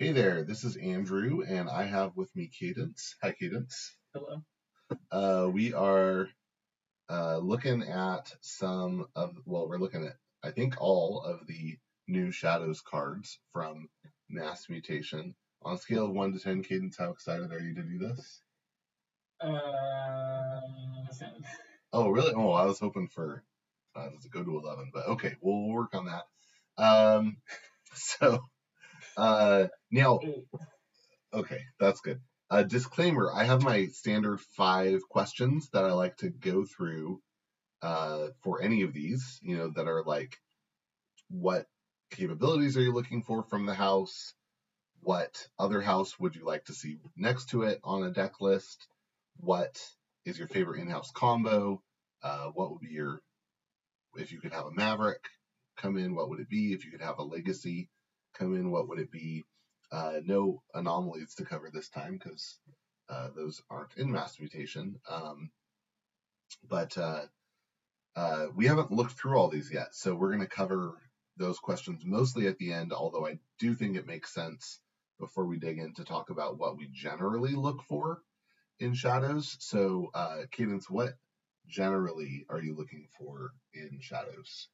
Hey there, this is Andrew, and I have with me Cadence. Hi, Cadence. Hello. Uh, we are uh, looking at some of, well, we're looking at, I think, all of the new Shadows cards from Mass Mutation. On a scale of 1 to 10, Cadence, how excited are you to do this? Uh, seven. Oh, really? Oh, I was hoping for, uh, does it go to 11? But okay, we'll, we'll work on that. Um, so, uh, now, Okay, that's good. A disclaimer: I have my standard five questions that I like to go through uh, for any of these. You know, that are like, what capabilities are you looking for from the house? What other house would you like to see next to it on a deck list? What is your favorite in-house combo? Uh, what would be your if you could have a Maverick come in? What would it be? If you could have a Legacy come in, what would it be? Uh, no anomalies to cover this time because uh, those aren't in mass mutation. Um, but uh, uh, we haven't looked through all these yet, so we're going to cover those questions mostly at the end. Although I do think it makes sense before we dig in to talk about what we generally look for in shadows. So, uh, Cadence, what generally are you looking for in shadows?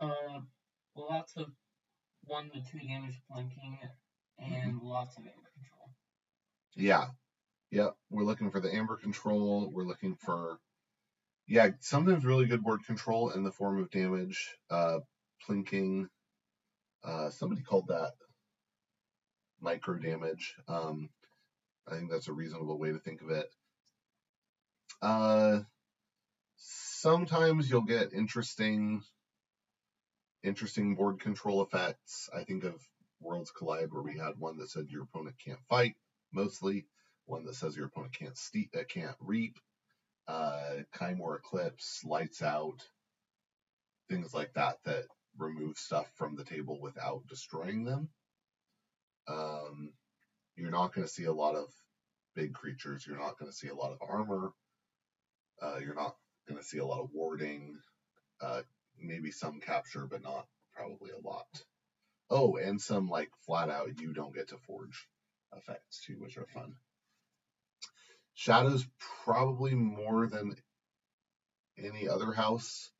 Uh, lots of one to two damage plinking and lots of amber control. Yeah. Yep. We're looking for the amber control. We're looking for, yeah, sometimes really good board control in the form of damage, uh, plinking. Uh, somebody called that micro damage. Um, I think that's a reasonable way to think of it. Uh, sometimes you'll get interesting, interesting board control effects. I think of Worlds Collide where we had one that said your opponent can't fight mostly, one that says your opponent can't uh, can't reap, uh, Kymoor Eclipse, Lights Out, things like that that remove stuff from the table without destroying them. Um, you're not going to see a lot of big creatures. You're not going to see a lot of armor. Uh, you're not going to see a lot of warding. Uh, maybe some capture, but not probably a lot. Oh, and some like flat out you don't get to forge effects too, which are fun. Shadows probably more than any other house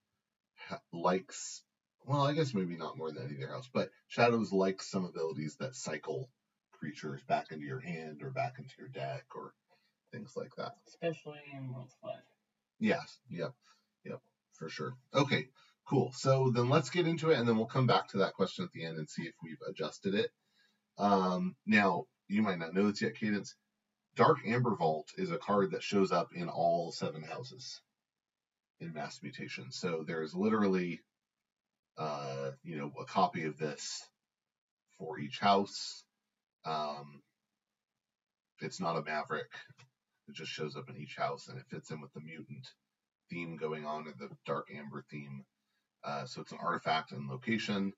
ha- likes. Well, I guess maybe not more than any other house, but Shadows likes some abilities that cycle creatures back into your hand or back into your deck or things like that. Especially in Worlds Collide. Yes. Yep. Yep. For sure. Okay. Cool. So then let's get into it, and then we'll come back to that question at the end and see if we've adjusted it. Um, now you might not know this yet, Cadence. Dark Amber Vault is a card that shows up in all seven houses in Mass Mutation. So there's literally, uh, you know, a copy of this for each house. Um, it's not a Maverick. It just shows up in each house, and it fits in with the mutant theme going on, or the Dark Amber theme. Uh, so it's an artifact and location.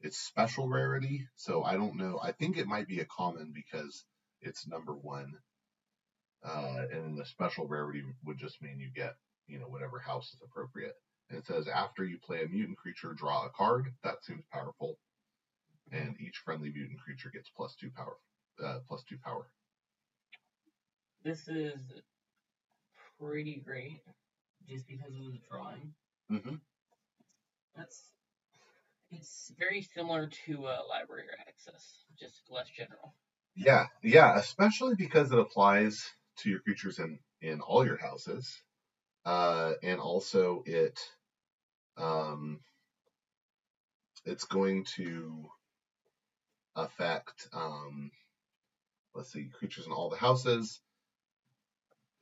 It's special rarity, so I don't know. I think it might be a common because it's number one. Uh, and the special rarity would just mean you get, you know, whatever house is appropriate. And it says after you play a mutant creature, draw a card. That seems powerful. And each friendly mutant creature gets plus two power. Uh, plus two power. This is pretty great just because of the drawing. Mm-hmm. That's it's very similar to uh, library access, just less general. Yeah, yeah, especially because it applies to your creatures in in all your houses, uh, and also it, um, it's going to affect, um, let's see, creatures in all the houses,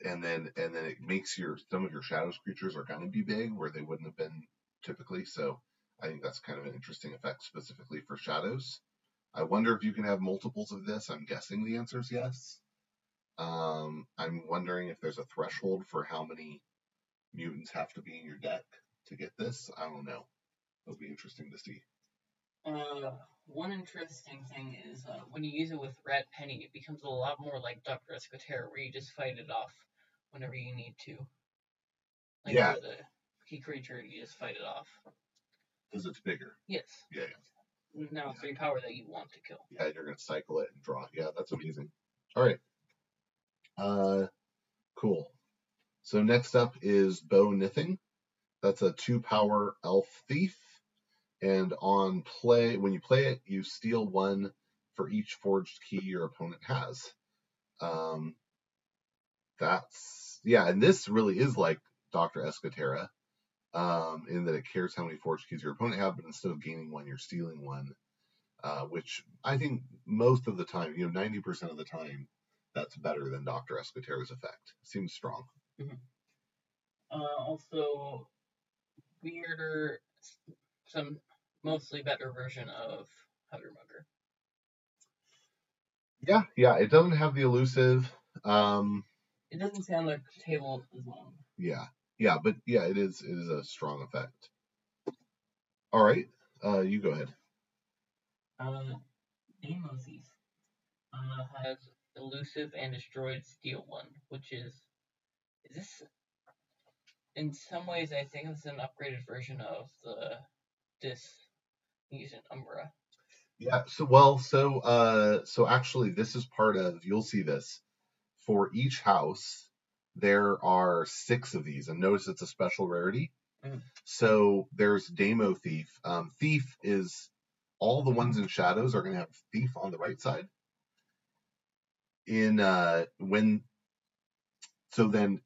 and then and then it makes your some of your shadows creatures are going to be big where they wouldn't have been typically. So I think that's kind of an interesting effect specifically for shadows. I wonder if you can have multiples of this. I'm guessing the answer is yes. Um, I'm wondering if there's a threshold for how many mutants have to be in your deck to get this. I don't know. It'll be interesting to see. Uh, one interesting thing is uh, when you use it with Rad Penny, it becomes a lot more like Dr. Escotera, where you just fight it off whenever you need to. Like Yeah. the key creature, you just fight it off. Because it's bigger. Yes. Yeah, yeah. now three power that you want to kill. Yeah, you're gonna cycle it and draw. Yeah, that's amazing. All right. Uh, cool. So next up is Bo Nithing. That's a two power elf thief. And on play, when you play it, you steal one for each forged key your opponent has. Um, that's yeah, and this really is like Doctor Escotera, um, in that it cares how many forged keys your opponent have, but instead of gaining one, you're stealing one. Uh, which I think most of the time, you know, 90% of the time, that's better than Doctor Escotera's effect. Seems strong. Uh, also, weirder, some mostly better version of Hugger Mugger. Yeah, yeah, it doesn't have the elusive. Um, It doesn't sound like table as long. yeah, yeah, but yeah, it is it is a strong effect. All right, uh, you go ahead. Uh, Demo uh, has elusive and destroyed steel one, which is is this in some ways I think it's an upgraded version of the this mutant Umbra. Yeah, so well, so uh so actually this is part of you'll see this. For each house, there are six of these, and notice it's a special rarity. Mhm. So there's Demo Thief. Um, Thief is all the ones in shadows are gonna have Thief on the right side. In uh when so then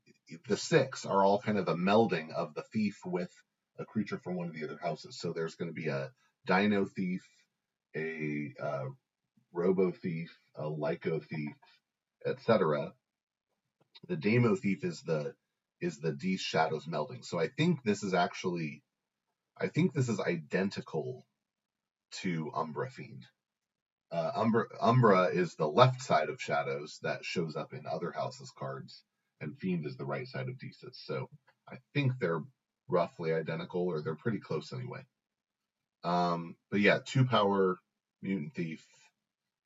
the six are all kind of a melding of the thief with a creature from one of the other houses. So there's going to be a Dino Thief, a uh, Robo Thief, a Lyco Thief, etc. The Demo Thief is the is the D Shadows melding. So I think this is actually, I think this is identical to Umbra Fiend. Uh, Umbra, Umbra is the left side of Shadows that shows up in other houses cards, and Fiend is the right side of Desis. So I think they're roughly identical, or they're pretty close anyway. Um, but yeah, two power mutant thief,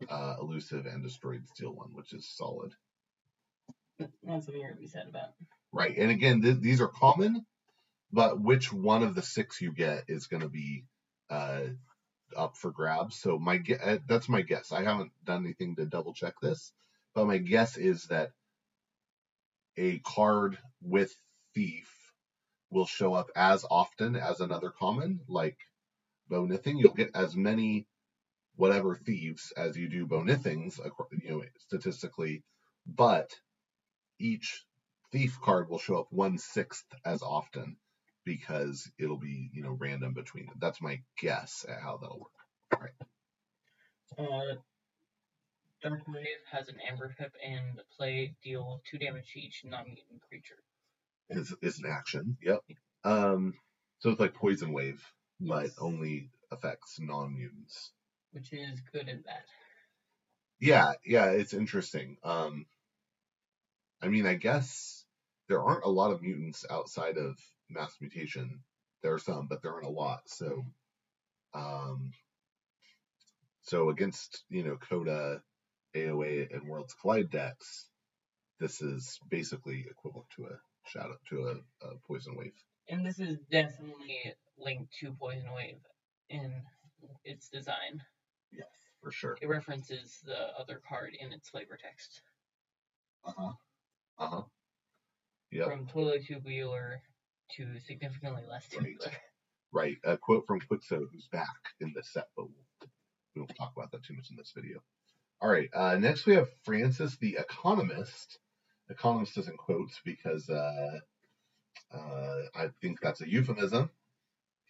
uh, elusive, and destroyed steel one, which is solid. That's something to be said about. Right, and again, th- these are common, but which one of the six you get is going to be uh, up for grabs. So my gue- uh, that's my guess. I haven't done anything to double check this, but my guess is that a card with thief will show up as often as another common, like Bo Nithing. You'll get as many whatever thieves as you do Bo Nithings, you know, statistically, but each thief card will show up one sixth as often because it'll be you know random between them. That's my guess at how that'll work. Uh, Dark Wave has an Amber Pip and play deal two damage to each non-mutant creature. Is is an action. Yep. Um. So it's like poison wave, but only affects non mutants. which is good and bad. Yeah, yeah, it's interesting. Um. I mean, I guess there aren't a lot of mutants outside of mass mutation. There are some, but there aren't a lot. So, um, so against you know Coda, AOA, and Worlds Collide decks, this is basically equivalent to a shadow to a, a poison wave. And this is definitely linked to Poison Wave in its design. Yes, for sure. It references the other card in its flavor text. Uh huh. Uh huh. Yep. From totally tubular to significantly less Right. tubular. Right. A quote from Quixo, who's back in the set, but we'll, we won't talk about that too much in this video. All right. Uh, next, we have Francis, the economist. Economist is in quotes because uh, uh, I think that's a euphemism.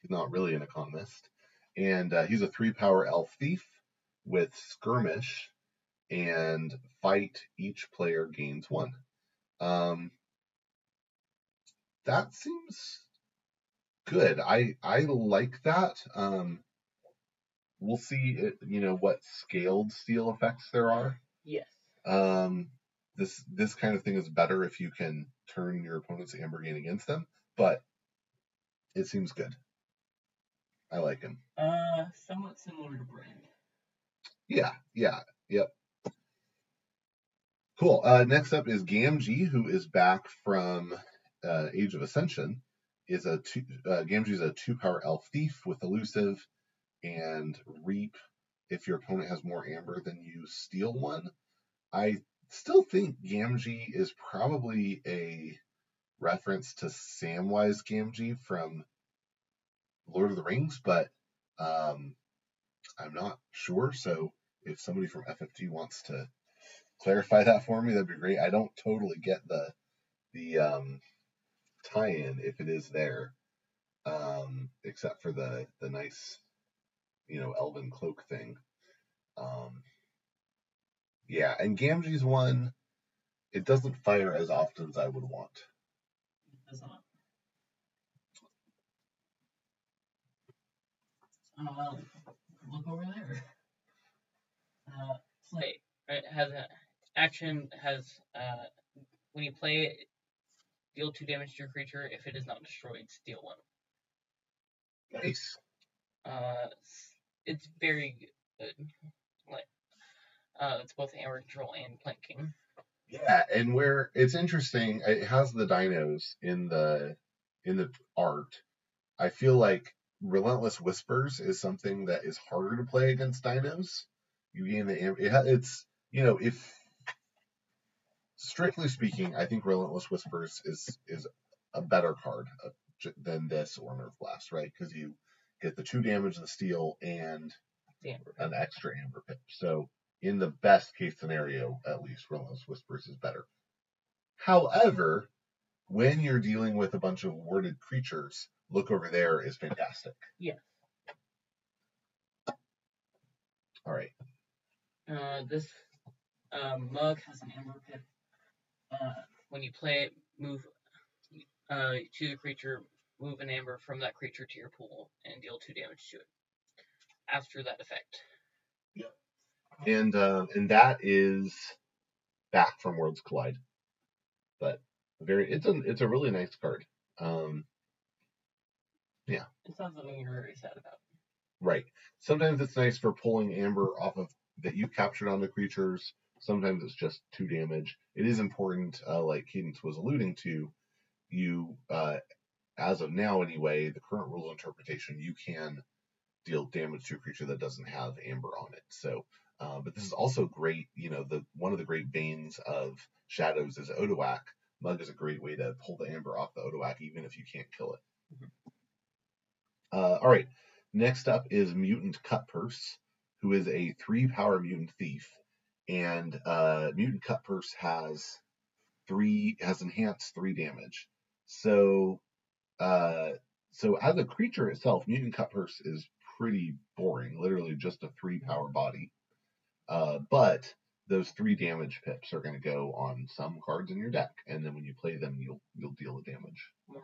He's not really an economist. And uh, he's a three power elf thief with skirmish and fight. Each player gains one. Um, that seems good. I I like that. Um, we'll see, it, you know, what scaled steel effects there are. Yes. Um, this this kind of thing is better if you can turn your opponent's amber gain against them, but it seems good. I like him. Uh, somewhat similar to Brand. Yeah, yeah, yep. Cool. Uh, next up is Gamgee, who is back from uh, Age of Ascension. Is a two, uh, Gamgee is a two power elf thief with elusive, and reap if your opponent has more amber than you steal one. I still think Gamgee is probably a reference to Samwise Gamgee from Lord of the Rings, but um, I'm not sure. So if somebody from FFG wants to clarify that for me, that'd be great. I don't totally get the the um, tie-in if it is there, um, except for the the nice, you know, elven cloak thing. Um, yeah, and Gamgee's one, it doesn't fire as often as I would want. Does not. Uh, look over there. Uh. Right, has action has uh when you play it, deal two damage to your creature. If it is not destroyed, steal one. Nice. Uh, it's very good. Like, uh, it's both amber control and plinking. Yeah, and where it's interesting, it has the dinos in the in the art. I feel like Relentless Whispers is something that is harder to play against dinos. You gain the it it's you know if strictly speaking, I think Relentless Whispers is is a better card uh, than this or Nerve Blast, right? Because you get the two damage, the steal, and an extra amber pip. So in the best case scenario, at least Relentless Whispers is better. However, when you're dealing with a bunch of worded creatures, look over there is fantastic. Yeah. All right. Uh, this uh, mug has an amber pip. Uh, when you play it, move, uh, choose a creature, move an amber from that creature to your pool, and deal two damage to it. After that effect. And uh, and that is back from Worlds Collide. But very it's a it's a really nice card. Um It's not something you're very sad about. right. Sometimes it's nice for pulling amber off of that you captured on the creatures. Sometimes it's just two damage. It is important, uh, like Cadence was alluding to, you uh, as of now anyway, the current rules interpretation, you can deal damage to a creature that doesn't have amber on it. So, uh, but this is also great. You know, the one of the great veins of shadows is Odoac. Mug is a great way to pull the amber off the Odoac, even if you can't kill it. Uh, all right. Next up is Mutant Cut Purse, who is a three power mutant thief, and uh, Mutant Cut Purse has three has enhanced three damage. So, uh, so as a creature itself, Mutant Cut Purse is pretty boring. Literally just a three power body. Uh, but those three damage pips are going to go on some cards in your deck, and then when you play them, you'll you'll deal the damage. More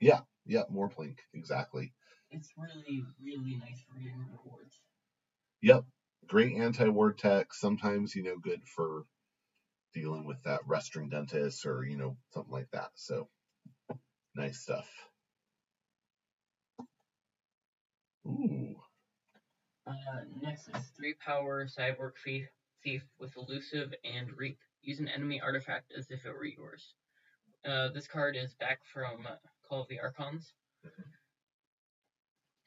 yeah, Yep, more plink, exactly. It's really, really nice for getting rewards. Yep, great anti-ward tech. Sometimes you know good for dealing with that Restringuntus or you know something like that. So nice stuff. Ooh, Uh, next is three power cyborg thief, thief with elusive and reap. Use an enemy artifact as if it were yours. Uh, this card is back from uh, Call of the Archons.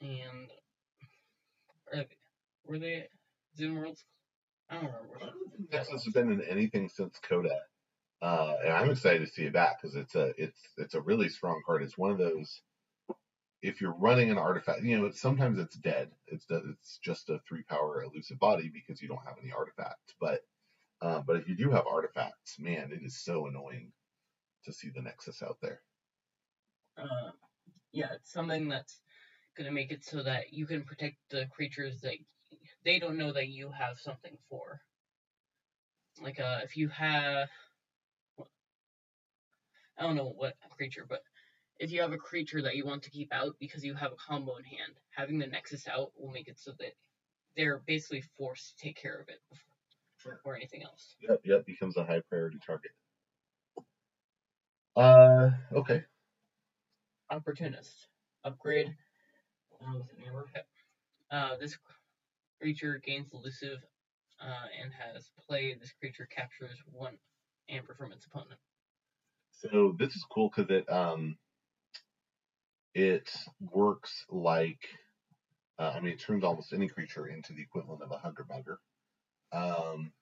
And are they, were they Zoom Worlds? I don't remember. this has been in anything since Coda, uh, and I'm excited to see it back because it's a it's it's a really strong card. It's one of those. If you're running an artifact, you know, it's, sometimes it's dead. It's it's just a three power elusive body because you don't have any artifacts. But uh, but if you do have artifacts, man, it is so annoying to see the Nexus out there. uh, yeah, it's something that's gonna make it so that you can protect the creatures that they don't know that you have something for. Like, uh, if you have, I don't know what creature, but if you have a creature that you want to keep out because you have a combo in hand, having the Nexus out will make it so that they're basically forced to take care of it before, or anything else. Yep, yep, becomes a high priority target. Uh, okay. Opportunist. Upgrade. Uh, with an amber pip. Uh, this creature gains elusive uh, and has play. This creature captures one amber from its opponent. So this is cool because it um it works like Uh, I mean, it turns almost any creature into the equivalent of a Hugger Mugger. Um,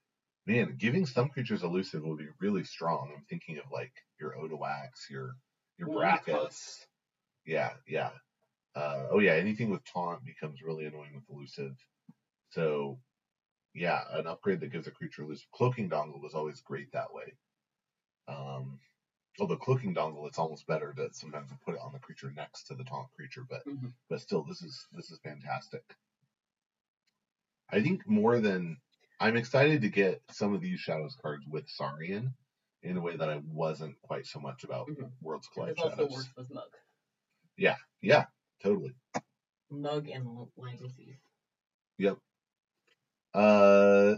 man, giving some creatures elusive will be really strong. I'm thinking of like your Odoacs, your your Well, Brackus. Yeah, yeah. Uh, oh yeah, anything with taunt becomes really annoying with elusive. So yeah, an upgrade that gives a creature elusive. Cloaking dongle was always great that way. Um, although cloaking dongle, it's almost better to sometimes put it on the creature next to the taunt creature, but Mhm. but still, this is this is fantastic. I think more than I'm excited to get some of these Shadows cards with Saurian in a way that I wasn't quite so much about Mhm. Worlds Collide also Shadows. works with Mug. Yeah, totally. Mug and Legacies. Yep. Uh,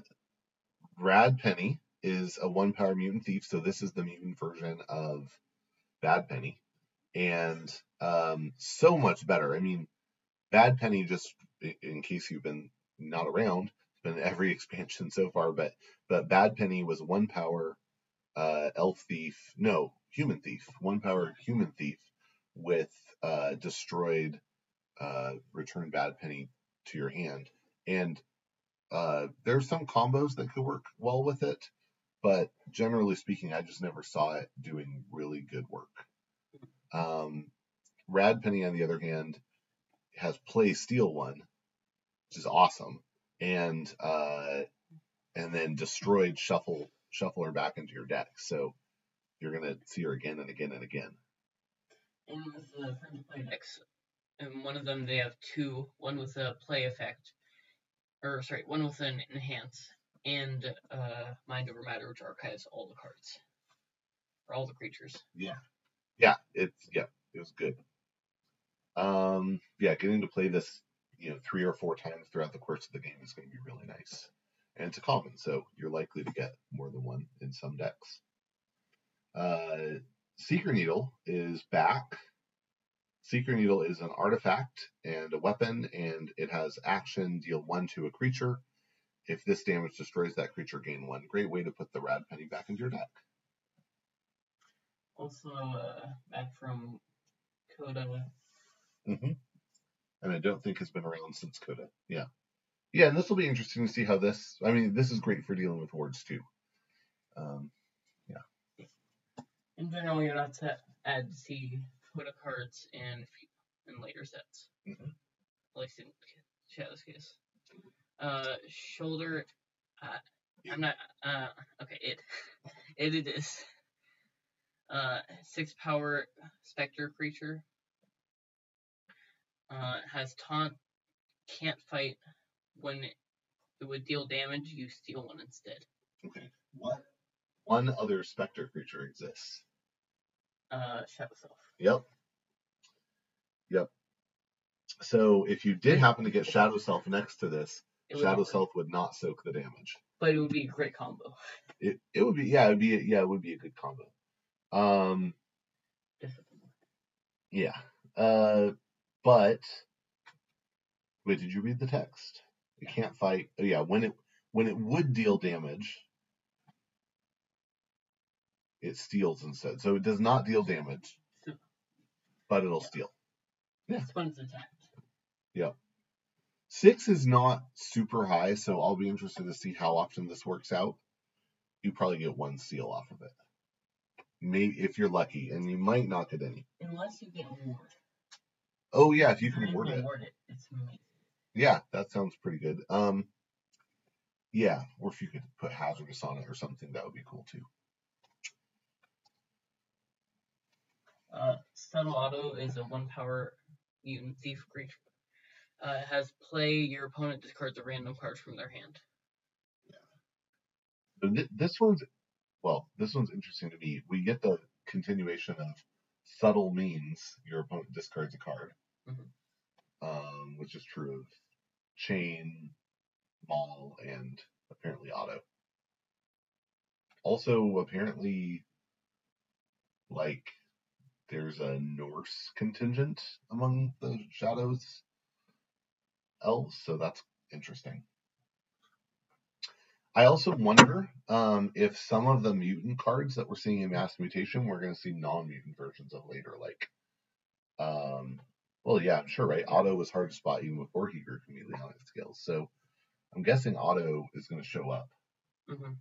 Rad Penny is a one power mutant thief, so this is the mutant version of Bad Penny, and um, so much better. I mean, Bad Penny just in case you've been not around, it's been every expansion so far, but but Bad Penny was one power uh, elf thief, no human thief, one power human thief with uh, destroyed uh, return Bad Penny to your hand, and uh, there's some combos that could work well with it, but generally speaking, I just never saw it doing really good work. Um, Rad Penny, on the other hand, has play steal one, which is awesome, and uh, and then destroyed shuffle shuffle her back into your deck. So you're gonna see her again and again and again. And with the free to play decks, and one of them they have two. One with a play effect, or sorry, one with an enhance, and uh, Mind Over Matter, which archives all the cards, or all the creatures. Yeah, yeah, it's yeah, it was good. Um, yeah, getting to play this, you know, three or four times throughout the course of the game is going to be really nice. And it's a common, so you're likely to get more than one in some decks. Uh, Seeker Needle is back. Seeker Needle is an artifact and a weapon, and it has action deal one to a creature. If this damage destroys that creature, gain one. Great way to put the Rad Penny back into your deck. Also, uh, back from Coda. hmm And I don't think has been around since Coda. Yeah. Yeah, and this will be interesting to see how this. I mean, this is great for dealing with hordes too. Um, yeah. In general, you're not to add to see Coda cards in in later sets. Mhm. At least in Shadow's case. Uh, shoulder. Uh, I'm not. Uh, okay, it. It it is. Uh, six power specter creature. Uh, has taunt. Can't fight. When it, it would deal damage, you steal one instead. okay. What? One other specter creature exists. Uh, Shadow Self. Yep. Yep. So if you did happen to get Shadow Self next to this, It Shadow Self would not soak the damage. But it would be a great combo. It it would be yeah, it would be yeah, it would be a good combo. Um yeah. Uh but wait, did you read the text? It can't fight. Oh yeah, when it when it would deal damage, it steals instead. So it does not deal damage, but it'll Yeah. steal. Yeah. This one's attacked. Six is not super high, so I'll be interested to see how often this works out. You probably get one seal off of it. Maybe if you're lucky, and you might not get any. Unless you get ward. Oh yeah, if you can If ward it. ward it, it's amazing. Yeah, that sounds pretty good. Um, yeah, or if you could put hazardous on it or something, that would be cool too. Uh, Subtle Otto is a one power mutant thief creature. Uh, it has play, your opponent discards a random card from their hand. So thi- this one's well, this one's interesting to me. We get the continuation of subtle means your opponent discards a card, Mhm. um, which is true of chain, maul, and apparently Otto. Also, apparently, like there's a Norse contingent among the shadows elves, so that's interesting. I also wonder um, if some of the mutant cards that we're seeing in Mass Mutation, we're going to see non-mutant versions of later, like um, Well, yeah, I'm sure, right? Otto was hard to spot even before he grew chameleon skills. So I'm guessing Otto is going to show up hmm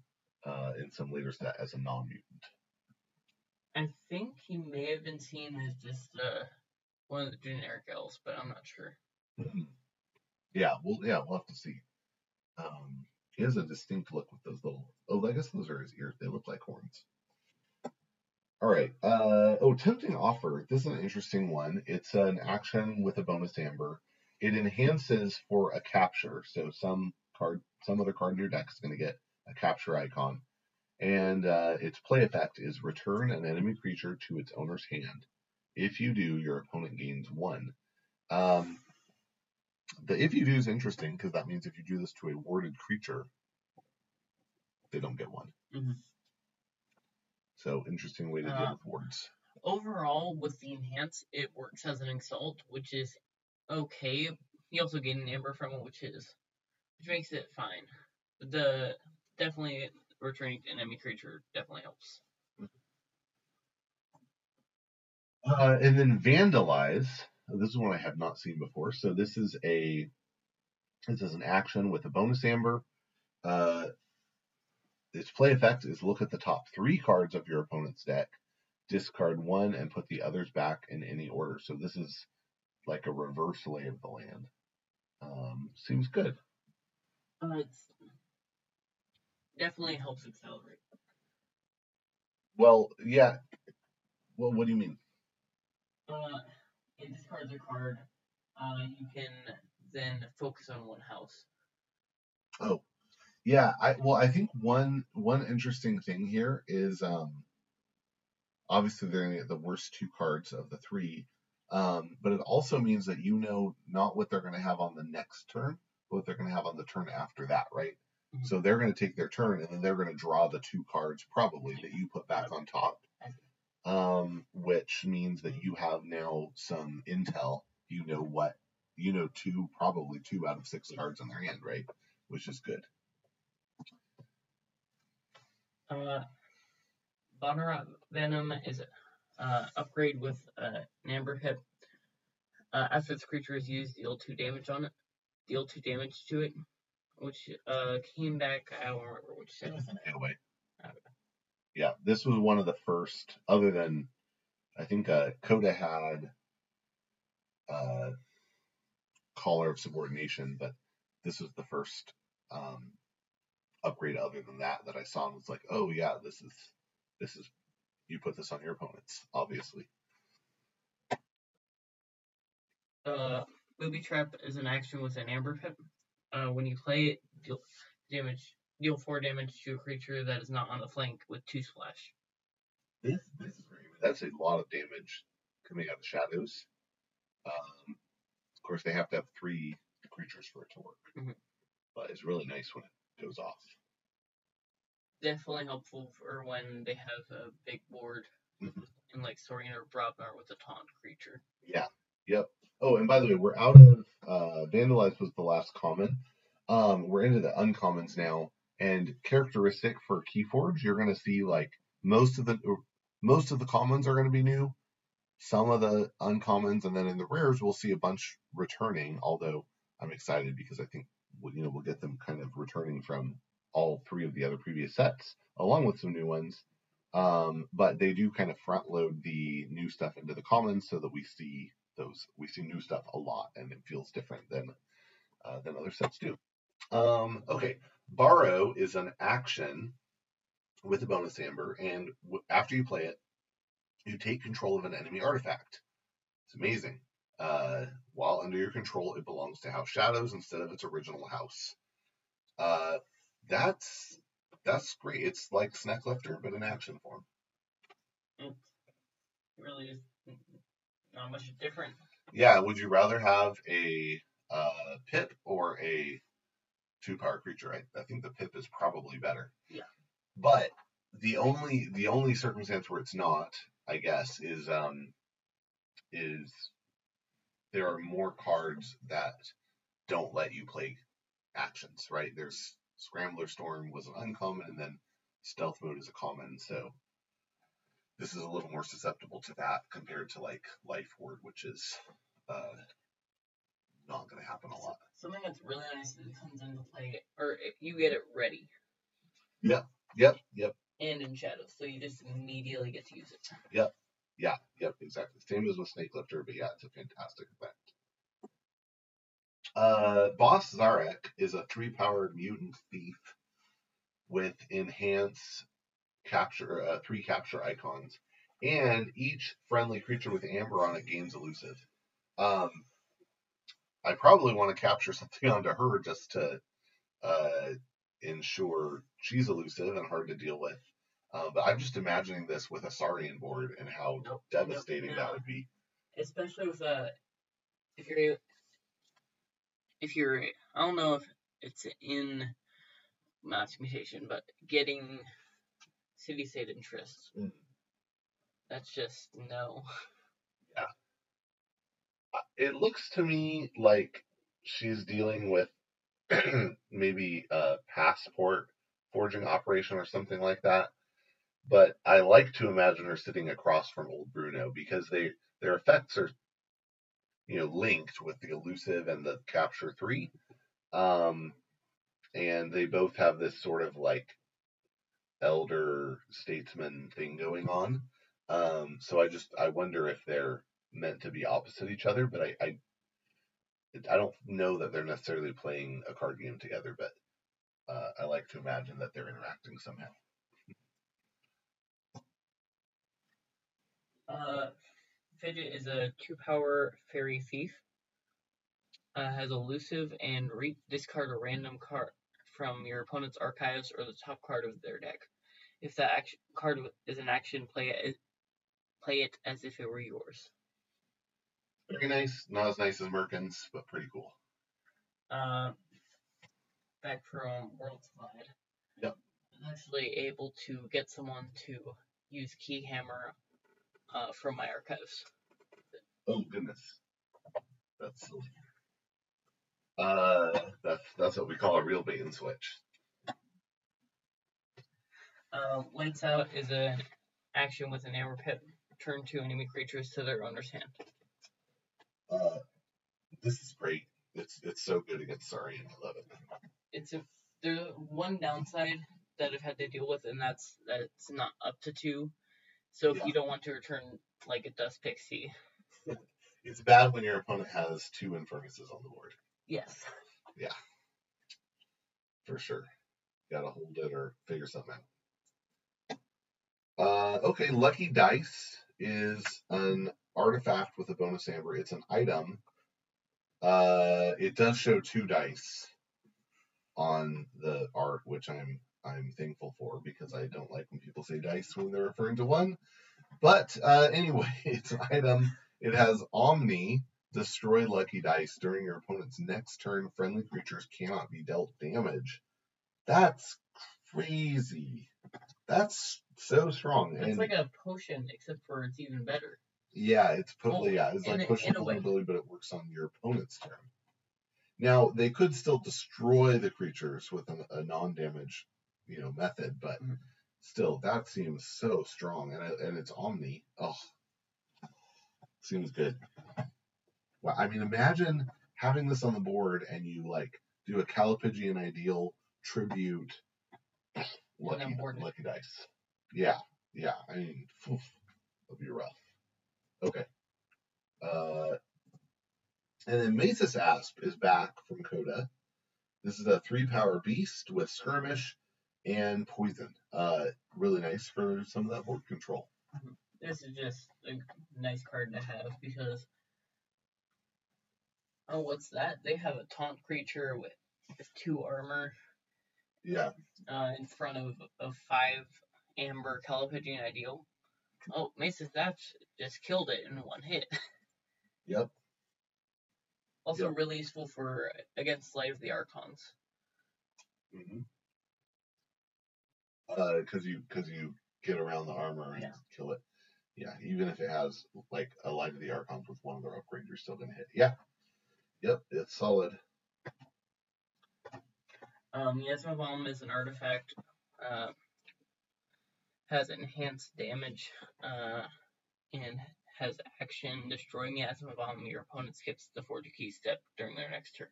uh, in some later set as a non-mutant. I think he may have been seen as just uh, one of the generic elves, but I'm not sure. Mhm. Yeah, well, yeah, we'll have to see. Um, he has a distinct look with those little. Oh, I guess those are his ears. They look like horns. All right. Uh, oh, tempting offer. This is an interesting one. It's an action with a bonus amber. It enhances for a capture. So some card, some other card in your deck is going to get a capture icon, and uh, its play effect is return an enemy creature to its owner's hand. If you do, your opponent gains one. Um, the if you do is interesting because that means if you do this to a warded creature, they don't get one. Mhm. So interesting way to deal Uh, with wards. Overall, with the enhance, it works as an insult, which is okay. You also gain an amber from it, which is which makes it fine. But the definitely returning to an enemy creature definitely helps. Uh, and then vandalize. This is one I have not seen before. So this is a this is an action with a bonus amber. Uh, its play effect is look at the top three cards of your opponent's deck, discard one, and put the others back in any order. So this is like a reverse lay of the land. Um, seems good. Uh, it's definitely helps accelerate. Well, yeah. Well, what do you mean? Uh, it discards a card. Uh, you can then focus on one house. Oh, yeah. I well, I think one one interesting thing here is um, obviously they're gonna get the worst two cards of the three, um, but it also means that you know not what they're gonna have on the next turn, but what they're gonna have on the turn after that, right? Mhm. So they're gonna take their turn and then they're gonna draw the two cards probably that you put back on top, um, which means that you have now some intel. You know what you know two probably two out of six cards in their hand, right? Which is good. Uh, Bonerot Venom is uh, upgrade with uh, an Amber Pip. Uh, after this creature is used, deal two damage on it. Deal two damage to it, which uh, came back. I don't remember which set it was in. Anyway. Okay. Yeah, this was one of the first, other than I think uh, Coda had uh, Collar of Subordination, but this was the first um, upgrade other than that that I saw and was like, oh yeah, this is this is you put this on your opponents, obviously. Uh, Booby Trap is an action with an Amber Pip. Uh, when you play it, deal damage. Deal four damage to a creature that is not on the flank with two splash. This this is very that's a lot of damage coming out of shadows. Um, of course, they have to have three creatures for it to work, Mhm. but it's really nice when it goes off. Definitely helpful for when they have a big board Mhm. and like Saurian or Brobnar with a taunt creature. Yeah. Yep. Oh, and by the way, we're out of uh, Vandalize was the last common. Um, we're into the uncommons now, and characteristic for Keyforge, you're going to see like most of the most of the commons are going to be new, some of the uncommons, and then in the rares we'll see a bunch returning. Although I'm excited because I think you know we'll get them kind of returning from all three of the other previous sets, along with some new ones. Um, but they do kind of front load the new stuff into the commons so that we see those we see new stuff a lot and it feels different than uh, than other sets do. Um, okay, borrow is an action with a bonus amber, and after you play it, you take control of an enemy artifact. It's amazing. Uh, while under your control, it belongs to House Shadows instead of its original house. Uh, that's that's great. It's like Sneklifter, but in action form. It really is not much different. Yeah, would you rather have a uh, pip or a two power creature? I, I think the pip is probably better. Yeah. But the only the only circumstance where it's not, I guess, is um is there are more cards that don't let you play actions, right? There's Scrambler Storm was an uncommon and then Stealth Mode is a common, so this is a little more susceptible to that compared to like Life Ward, which is uh, not going to happen a lot. Something that's really nice that comes into play, or if you get it ready. Yep, yep. Yep. And in shadow, so you just immediately get to use it. Yep, yeah, yep, exactly. Same as with Sneklifter, but yeah, it's a fantastic effect. Uh, Boss Zarek is a three powered mutant thief with enhance capture, uh, three capture icons, and each friendly creature with amber on it gains elusive. Um, I probably want to capture something onto her just to uh, ensure she's elusive and hard to deal with. Um, but I'm just imagining this with a Saurian board and how Nope, devastating nope, that would be. especially with uh if you're if you're I don't know if it's in mass mutation, but getting city state interests. Mm. That's just no. Yeah. It looks to me like she's dealing with maybe a passport forging operation or something like that. But I like to imagine her sitting across from old Bruno because they their effects are you know linked with the elusive and the capture three. Um and they both have this sort of like elder statesman thing going on. Um so I just I wonder if they're meant to be opposite each other, but I, I I don't know that they're necessarily playing a card game together, but uh, I like to imagine that they're interacting somehow. Uh Fidgit is a two power fairy thief. Uh, has elusive and re- discard a random card from your opponent's archives or the top card of their deck. If that action card is an action, play it play it as if it were yours. Very nice, not as nice as Merkins, but pretty cool. Uh, back from Worlds Collide. Yep. I'm actually able to get someone to use Keyhammer uh, from my archives. Oh goodness, that's silly. Uh, that's that's what we call a real bait and switch. Uh, Lights Out is an action with an Amber Pip. Turn two enemy creatures to their owner's hand. Uh, this is great. It's it's so good against Saurian. I love it. It's a there's one downside that I've had to deal with, and that's that it's not up to two. So if Yeah. you don't want to return like a Dust Pixie, It's bad when your opponent has two Infurnaces on the board, yes. Yeah. For sure. Gotta hold it or figure something out. Uh, okay, Lucky Dice is an artifact with a bonus amber. It's an item. Uh, it does show two dice on the art, which I'm I'm thankful for because I don't like when people say dice when they're referring to one. But uh, anyway, it's an item. It has Omni, destroy Lucky Dice during your opponent's next turn. Friendly creatures cannot be dealt damage. That's crazy. That's so strong. It's And like a potion, except for it's even better. yeah, it's put, Well, yeah, it's like a- pushing in vulnerability, but it works on your opponent's turn. Now they could still destroy the creatures with an, a non-damage, you know, method, but Mhm. still, that seems so strong, and it- and it's Omni. Oh, seems good. Well, I mean, imagine having this on the board and you like do a Callipygian Ideal tribute, lucky lucky dice. Yeah, yeah. I mean, phew, that'd be rough. Okay. Uh, and then Masis Asp is back from Coda. This is a three power beast with skirmish and poison. Uh, really nice for some of that board control. This is just a nice card to have because. Oh, what's that? They have a taunt creature with, with two armor Yeah, uh, in front of a five amber Callipygian ideal. Oh, Mason Thatch just killed it in one hit. yep. Also, Yep. really useful for against Slave of the Archons. Mm-hmm. Uh, cause you, cause you get around the armor and Yeah. kill it. Yeah, even if it has like a light of the archons with one of their upgrades, you're still gonna hit. Yeah. Yep, it's solid. Um, Miasma Bomb is an artifact. Uh, has enhanced damage. Uh, and has action destroy miasma bomb. Your opponent skips the forge key step during their next turn.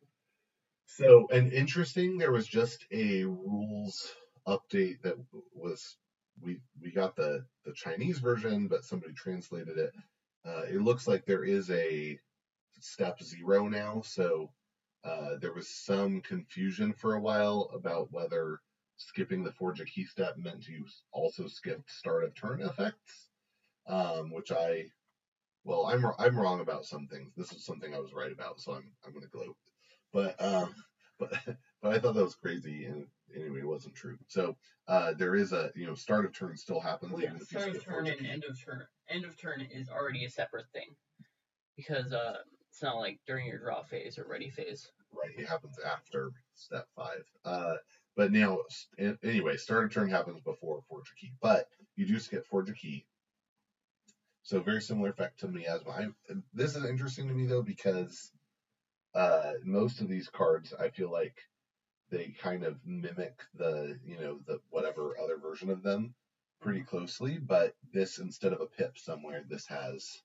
So, and interesting, there was just a rules update that was we we got the the Chinese version, but somebody translated it. Uh, it looks like there is a step zero now, so uh, there was some confusion for a while about whether skipping the forge a key step meant you also skipped start of turn effects, um, which I well I'm I'm wrong about some things. This is something I was right about, so I'm I'm gonna gloat. But um, but but I thought that was crazy, and anyway, it wasn't true. So uh, there is a you know start of turn still happens Well, yeah, if you start of turn and end of turn. End of turn is already a separate thing because uh, it's not like during your draw phase or ready phase. Right, it happens after step five. Uh, but now, anyway, start of turn happens before forge a key, but you do skip forge a key. So very similar effect to miasma. I, this is interesting to me though because uh, most of these cards, I feel like they kind of mimic the you know the whatever other version of them pretty closely. But this instead of a pip somewhere, this has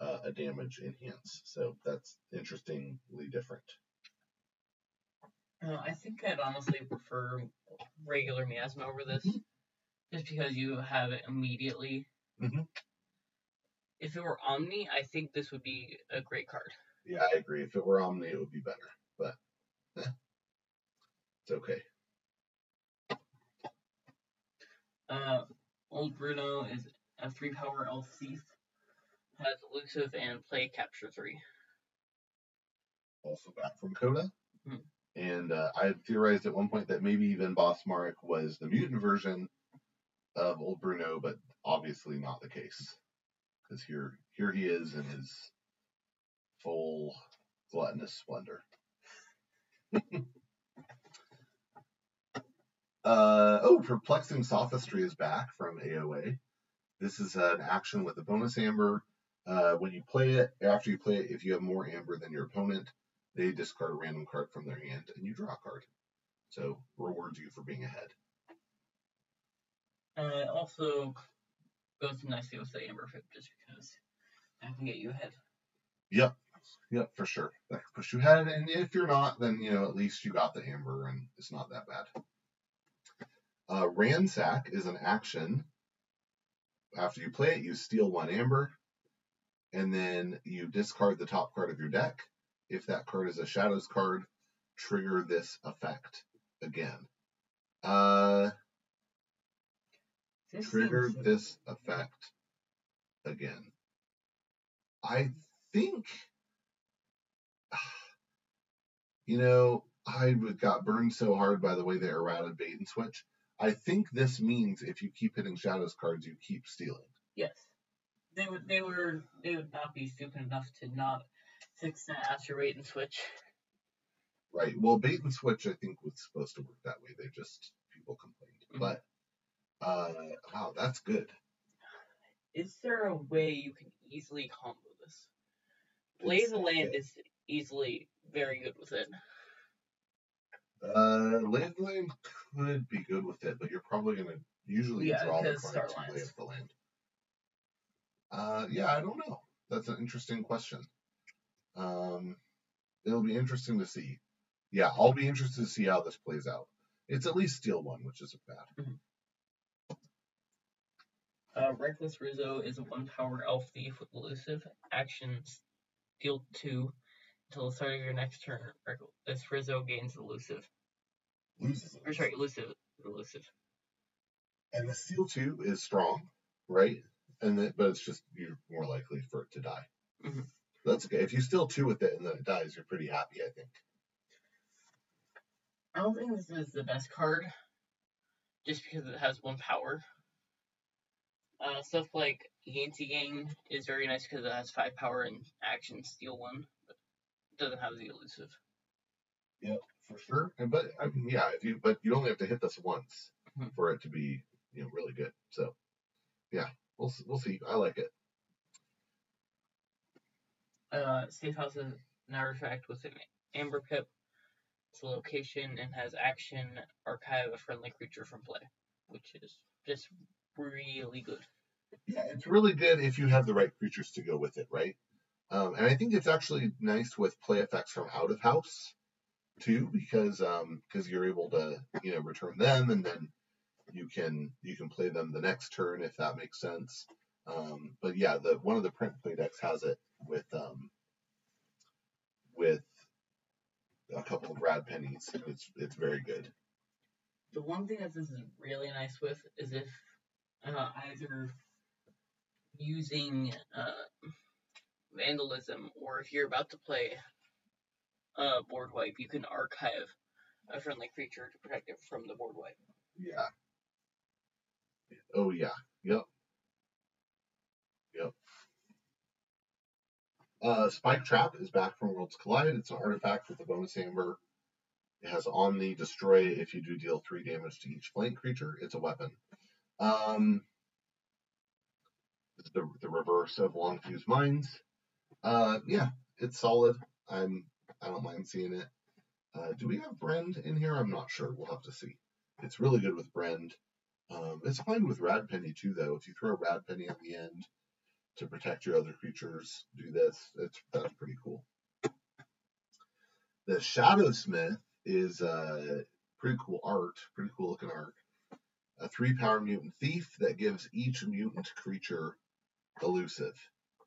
uh, a damage enhance. So that's interestingly different. Uh, I think I'd honestly prefer regular miasma over this, Mhm. just because you have it immediately. Mhm. If it were Omni, I think this would be a great card. Yeah, I agree. If it were Omni, it would be better, but eh, it's okay. Uh, Old Bruno is a three power elf thief, has elusive and play capture three. Also back from Coda. Hmm. And uh, I theorized at one point that maybe even Boss Marek was the mutant version of Old Bruno, but obviously not the case. Because here, here he is in his full gluttonous splendor. uh, oh, Perplexing Sophistry is back from AOA. This is an action with a bonus amber. Uh, when you play it, after you play it, if you have more amber than your opponent, they discard a random card from their hand and you draw a card. So rewards you for being ahead. Uh, it also goes nicely with the Amber Pip, just because I can get you ahead. Yep. Yep, for sure. That could push you ahead. And if you're not, then you know at least you got the amber and it's not that bad. Uh, ransack is an action. After you play it, you steal one amber, and then you discard the top card of your deck. If that card is a shadows card, trigger this effect again. Uh, This trigger this effect again. I think, you know, I got burned so hard by the way they errated bait and switch. I think this means if you keep hitting shadows cards, you keep stealing. Yes. They would they were they would not be stupid enough to not fix that after rate and switch. Right. Well, bait and switch, I think, was supposed to work that way. They just people complained. Mhm. But uh, wow, that's good. Is there a way you can easily combo this? Blaze of Land is easily very good with it. Uh, land land could be good with it, but you're probably gonna usually Yeah, draw the card to lay up the land. Uh, yeah, I don't know. That's an interesting question. Um, it'll be interesting to see. Yeah, I'll be interested to see how this plays out. It's at least steal one, which isn't bad. Uh, Reckless Rizzo is a one power elf thief with elusive. Actions deal two until the start of your next turn. Reckless Rizzo gains elusive. Loses. Or sorry, elusive. Elusive. And the steal two is strong, right? And then, but it's just you're more likely for it to die. Mhm. That's okay. If you steal two with it and then it dies, you're pretty happy, I think. I don't think this is the best card, just because it has one power. Uh, stuff like Yancy Gang is very nice because it has five power and action steal one, but doesn't have the elusive. Yeah, for sure. And but I mean, yeah, if you but you only have to hit this once Mhm. for it to be you know really good. So yeah, we'll we'll see. I like it. Uh, Safe House is an artifact with an Amber Pip. It's a location and has action archive a friendly creature from play, which is just really good. Yeah, it's really good if you have the right creatures to go with it, right? Um, and I think it's actually nice with play effects from out of house too, because um, because you're able to you know return them and then you can you can play them the next turn if that makes sense. Um, but yeah, the one of the print play decks has it with um, with a couple of rad pennies. It's it's very good. The one thing that this is really nice with is if uh, either using uh, vandalism or if you're about to play uh, board wipe, you can archive a friendly creature to protect it from the board wipe. Yeah. Oh yeah. Yep. Yep. Uh, Spike Trap is back from Worlds Collide. It's an artifact with a bonus amber. It has Omni destroy if you do deal three damage to each flank creature. It's a weapon. Um, the, the reverse of Long Fuse Mines. Uh, yeah, it's solid. I'm I don't mind seeing it. Uh, do we have Brend in here? I'm not sure. We'll have to see. It's really good with Brend. Um, it's fine with Rad Penny too, though. If you throw a Rad Penny at the end to protect your other creatures, do this. It's that's pretty cool. The Shadow Smith is uh, pretty cool art, pretty cool looking art. A three power mutant thief that gives each mutant creature elusive.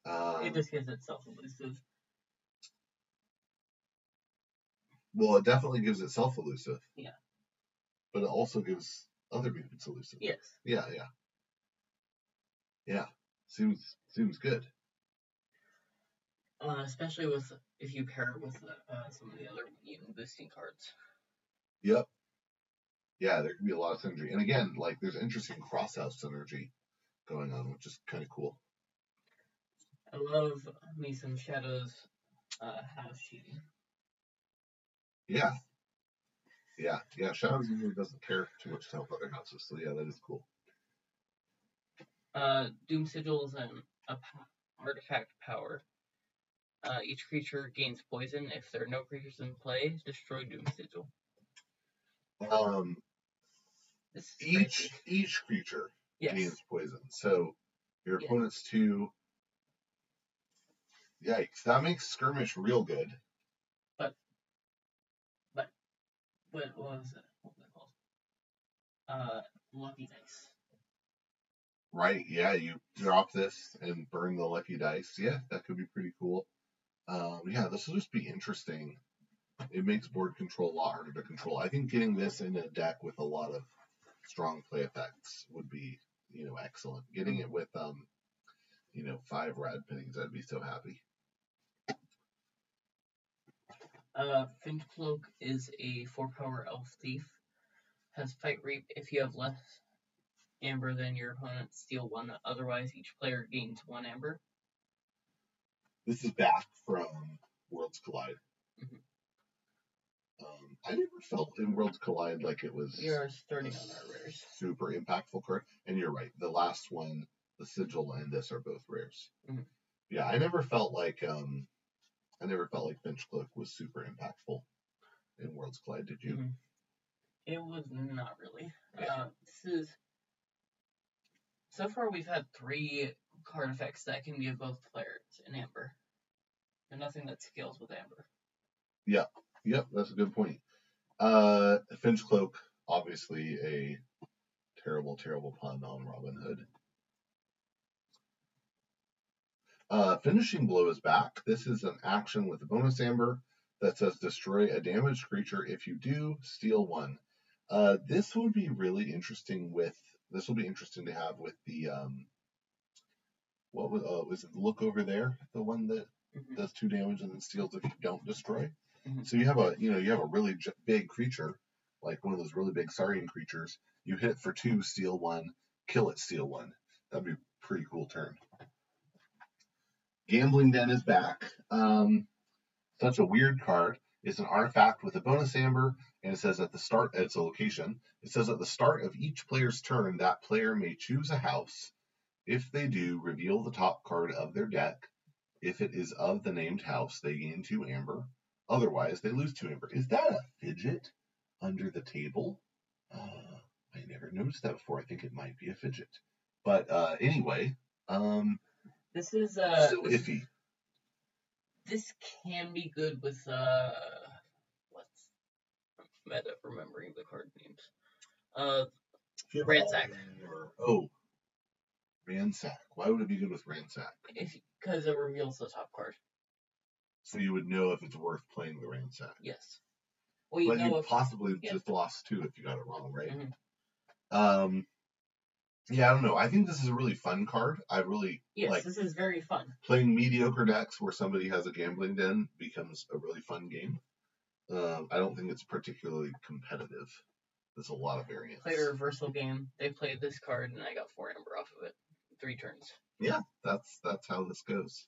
Um, it just gives itself elusive. Well, it definitely gives itself elusive. Yeah. But it also gives other mutants elusive. Yes. Yeah, yeah. Yeah. Seems seems good. Uh, especially with if you pair it with uh, some of the other boosting cards. Yep. Yeah, there can be a lot of synergy. And again, like there's interesting cross house synergy going on, which is kind of cool. I love me some shadows uh, house shooting. Yeah. Yeah, yeah. Shadows usually doesn't care too much to help other houses, so yeah, that is cool. Uh, Doom Sigil is an a artifact power. Uh, each creature gains poison. If there are no creatures in play, destroy Doom Sigil. Um, each crazy. each creature yes. gains poison. So your Yeah. opponent's two. Yikes! That makes skirmish real good. What, was it? What was it called? Uh, Lucky Dice. Right? Yeah, you drop this and burn the lucky dice. Yeah, that could be pretty cool. Um, yeah, this will just be interesting. It makes board control a lot harder to control. I think getting this in a deck with a lot of strong play effects would be, you know, excellent. Getting it with um, you know, five rad pennies, I'd be so happy. Uh, Finch Cloak is a four power elf thief. Has fight reap if you have less amber than your opponent, steal one. Otherwise, each player gains one amber. This is back from Worlds Collide. Mhm. Um, I never felt in Worlds Collide like it was are starting on our rares. super impactful card. And you're right, the last one, the sigil and this are both rares. Mhm. Yeah, I never felt like um, I never felt like Finch Cloak was super impactful in Worlds Collide. Did you? Mhm. It was not really. Uh, this is so far we've had three card effects that can give both players an amber, and nothing that scales with amber. Yeah. Yep, that's a good point. Uh, Finch Cloak, obviously a terrible, terrible pun on Robin Hood. Uh, Finishing Blow is back. This is an action with a bonus amber that says destroy a damaged creature. If you do, steal one. Uh, this would be really interesting with. This will be interesting to have with the um. What was uh, was it? the Look over there, the one that Mhm. does two damage and then steals if you don't destroy. Mhm. So you have a you know you have a really j- big creature, like one of those really big Saurian creatures. You hit it for two, steal one, kill it, steal one. That'd be a pretty cool turn. Gambling Den is back. Um, such a weird card. It's an artifact with a bonus amber, and it says at the start, it's a location. It says at the start of each player's turn, that player may choose a house. If they do, reveal the top card of their deck. If it is of the named house, they gain two amber. Otherwise, they lose two amber. Is that a Fidgit under the table? Uh, I never noticed that before. I think it might be a Fidgit. But uh, anyway, um, This is uh still this, iffy. this can be good with uh what's meta for remembering the card names. Uh Ransack. Or, oh, ransack. Why would it be good with ransack? if because it reveals the top card. So you would know if it's worth playing the ransack. Yes. Well you but know you if possibly yeah. just lost two if you got it wrong, right? Mhm. Um, yeah, I don't know. I think this is a really fun card. I really yes, like this is very fun. playing mediocre decks where somebody has a gambling den becomes a really fun game. Um, I don't think it's particularly competitive. There's a lot of variance. Played a reversal game. They played this card and I got four amber off of it. Three turns. Yeah, that's that's how this goes.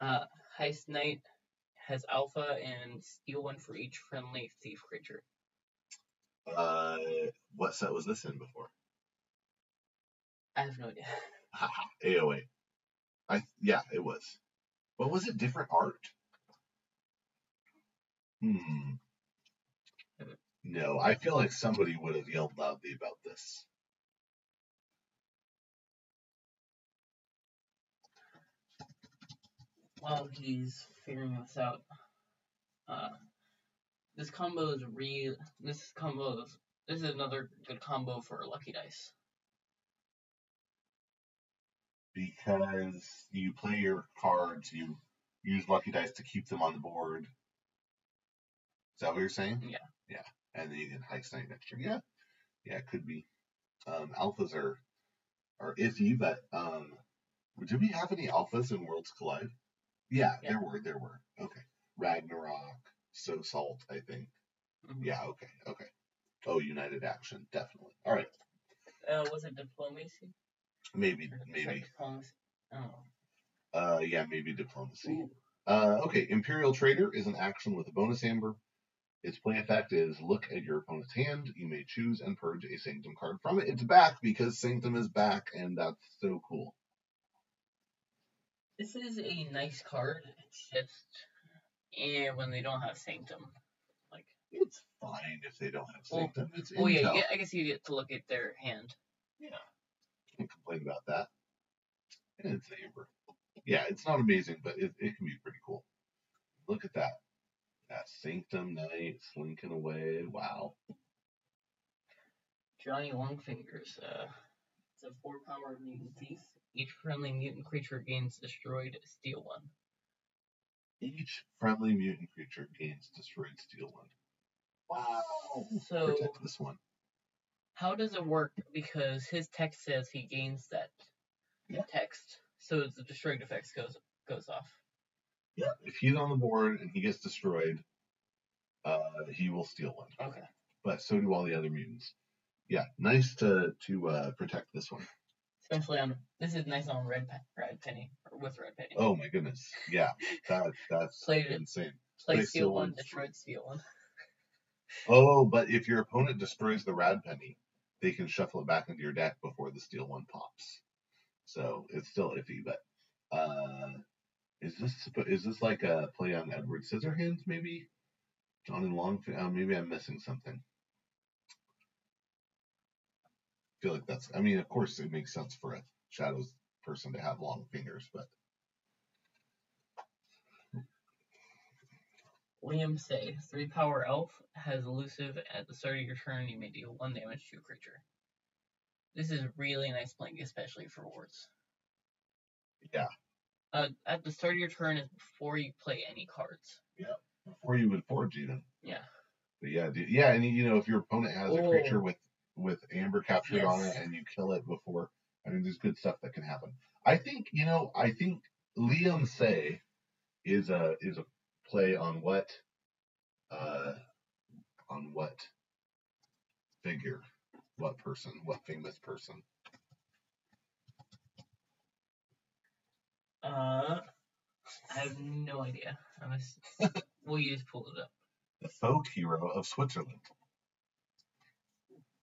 Uh Heist Night has alpha and steal one for each friendly thief creature. Uh, what set was this in before? I have no idea. Haha, AOA. I yeah, it was. But was it different art? Hmm. No, I feel like somebody would have yelled loudly about this. while he's figuring this out, uh, this combo is real. This combo is this is another good combo for Lucky Dice. because you play your cards, you use lucky dice to keep them on the board. Is that what you're saying? Yeah. Yeah. And then you can heist night next year. Yeah. Yeah, it could be. Um, alphas are are iffy, but um, did we have any alphas in Worlds Collide? Yeah, Yeah. there were. There were. Okay. Ragnarok, So Salt, I think. Mhm. Yeah. Okay. Okay. Oh, United Action, definitely. All right. Uh, was it diplomacy? Maybe. Or just like Maybe. diplomacy? Oh. Uh, yeah. Maybe diplomacy. Ooh. Uh, okay, Imperial Traitor is an action with a bonus amber. Its play effect is look at your opponent's hand. You may choose and purge a Sanctum card from it. It's back because Sanctum is back, and that's so cool. This is a nice card. It's just, and when they don't have Sanctum, like, It's fine if they don't have Well, Sanctum. It's oh yeah, intel. you get, I guess you get to look at their hand. Yeah. Can't complain about that. And it's amber. Yeah, it's not amazing, but it, it can be pretty cool. Look at that. That Sanctum Knight slinking away. Wow. Johnny Longfingers. Uh, it's a four power mutant thief. Each friendly mutant creature gains destroyed, steal one. Each friendly mutant creature gains destroyed steal one. Wow. So Protect this one. how does it work? Because his text says he gains that Yeah. text, so the destroyed effects goes goes off. Yeah. If he's on the board and he gets destroyed, uh, he will steal one. Okay. But so do all the other mutants. Yeah, nice to to uh, protect this one. Especially on this is nice on red rad penny with rad penny. Oh my goodness. Yeah, that that's Played insane. Play play steal one, destroyed steal one. Oh, but if your opponent destroys the rad penny, they can shuffle it back into your deck before the steal one pops. So it's still iffy, but uh, is this is this like a play on Edward Scissorhands maybe? Johnny Long? Uh, maybe I'm missing something. I feel like that's. I mean, of course, it makes sense for a Shadows person to have long fingers, but Liam Say, three power elf, has elusive at the start of your turn. You may deal one damage to a creature. This is really nice playing, especially for wards. Yeah. Uh, at the start of your turn is before you play any cards. Yeah, before you would forge even. Yeah. But yeah, dude, yeah, and you know if your opponent has a creature Oh. with with amber captured on it and you kill it before, I mean, there's good stuff that can happen. I think you know, I think Liam Say is a is a play on what, uh, on what figure, what person, what famous person. Uh, I have no idea. I was. well, you just pulled it up. The folk hero of Switzerland,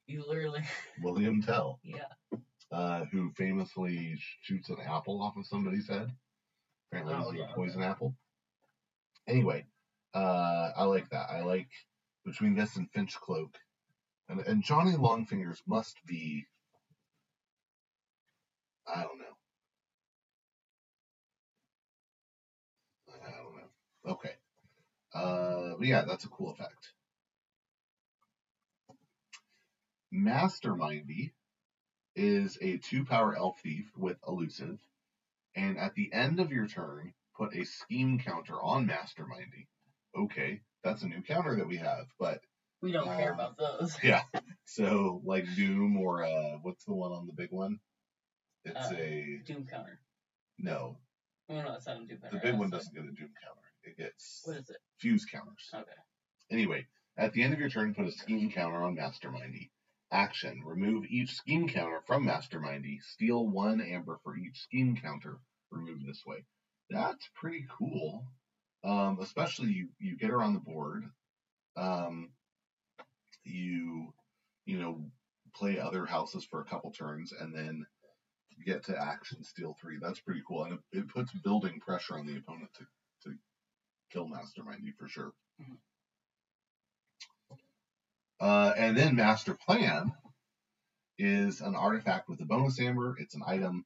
You literally. William Tell. yeah. Uh, who famously shoots an apple off of somebody's head. Apparently, Oh, yeah, a poison apple. Anyway, uh, I like that. I like between this and Finch Cloak, and, and Johnny Longfingers must be I don't know. I don't know. Okay. Uh, but yeah, that's a cool effect. Mastermindy is a two power elf thief with elusive, and at the end of your turn, put a scheme counter on Mastermindy. Okay, that's a new counter that we have, but We don't care Um, about those. yeah. So like Doom or uh, what's the one on the big one? It's Uh, a Doom counter. no. Well, no, it's not a Doom counter. The big one doesn't get a Doom counter. It gets What is it? fuse counters. Okay. Anyway, at the end of your turn, put a scheme counter on Mastermindy. Action: Remove each scheme counter from Mastermindy. Steal one amber for each scheme counter removed this way. That's pretty cool. Um, especially you you get her on the board. Um, you you know play other houses for a couple turns and then get to action steal three. That's pretty cool, and it, it puts building pressure on the opponent to to kill Mastermindy for sure. Mhm. Uh, and then Master Plan is an artifact with a bonus amber. It's an item.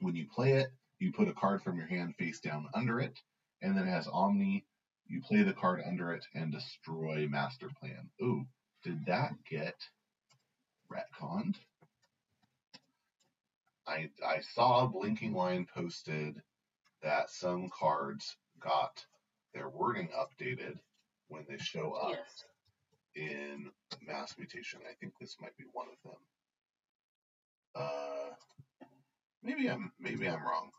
When you play it, you put a card from your hand face down under it, and then it has Omni. You play the card under it and destroy Master Plan. Ooh, did that get retconned? I I saw Blinking Line posted that some cards got their wording updated when they show up Yes. In mass mutation. I think this might be one of them. Uh, maybe I'm maybe I'm wrong.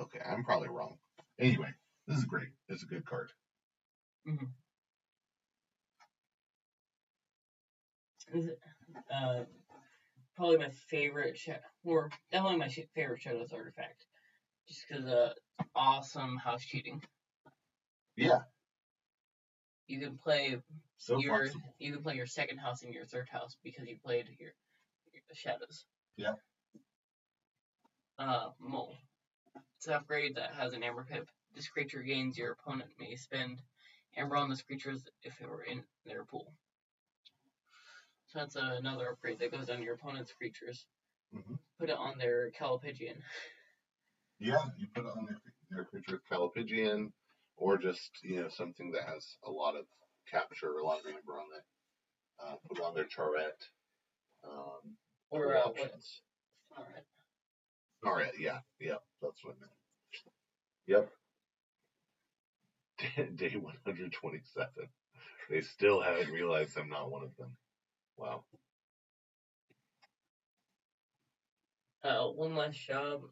Okay, I'm probably wrong. Anyway, this is great. It's a good card. Is it, uh, probably my favorite, sh- or definitely my sh- favorite Shadows artifact. Just because uh, awesome house cheating. Yeah, You can play so your flexible. you can play your second house and your third house because you played your, your shadows. Yeah. Uh, mole. It's an upgrade that has an amber pip. This creature gains your opponent may spend amber on this creature if it were in their pool. So that's another upgrade that goes on your opponent's creatures. Mhm. Put it on their Callipygian. Yeah, you put it on their, their creature Callipygian, or just you know something that has a lot of capture, a lot of amber on it. Uh, put on their Charette. Um, Or uh, options. Alright. All right, yeah, yeah, that's what I meant. Yep. Day 127. They still haven't realized I'm not one of them. Wow. Uh, one last job.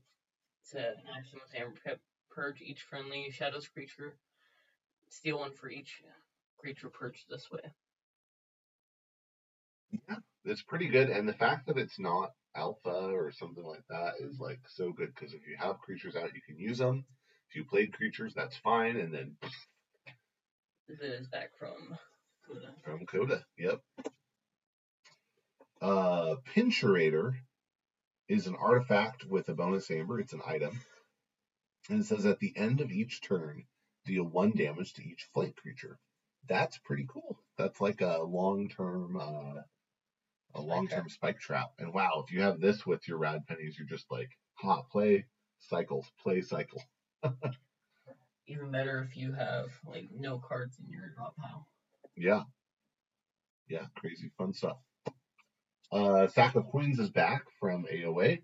to action with Amber. Purge each friendly Shadows creature. Steal one for each creature purged this way. Yeah, it's pretty good, and the fact that it's not alpha or something like that is like so good because if you have creatures out, you can use them. If you played creatures, that's fine, and then This is back from Coda. from Coda. Yep. Uh, Pincherator is an artifact with a bonus amber. It's an item. And it says at the end of each turn, deal one damage to each flank creature. That's pretty cool. That's like a long term uh, a long term spike trap. And wow, if you have this with your rad pennies, you're just like, ha, play cycles, play cycle. Even better if you have like no cards in your draw pile. Yeah. Yeah, crazy fun stuff. Uh, Sack of Coins is back from AOA.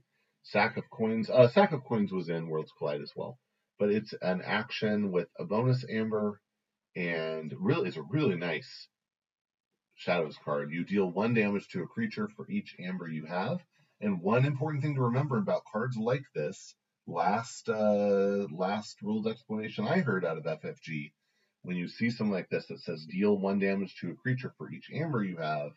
Sack of Coins, uh, Sack of Coins was in Worlds Collide as well, but it's an action with a bonus amber and really is a really nice Shadows card. You deal one damage to a creature for each amber you have. And one important thing to remember about cards like this, last uh, last rules explanation I heard out of FFG, when you see something like this that says deal one damage to a creature for each amber you have,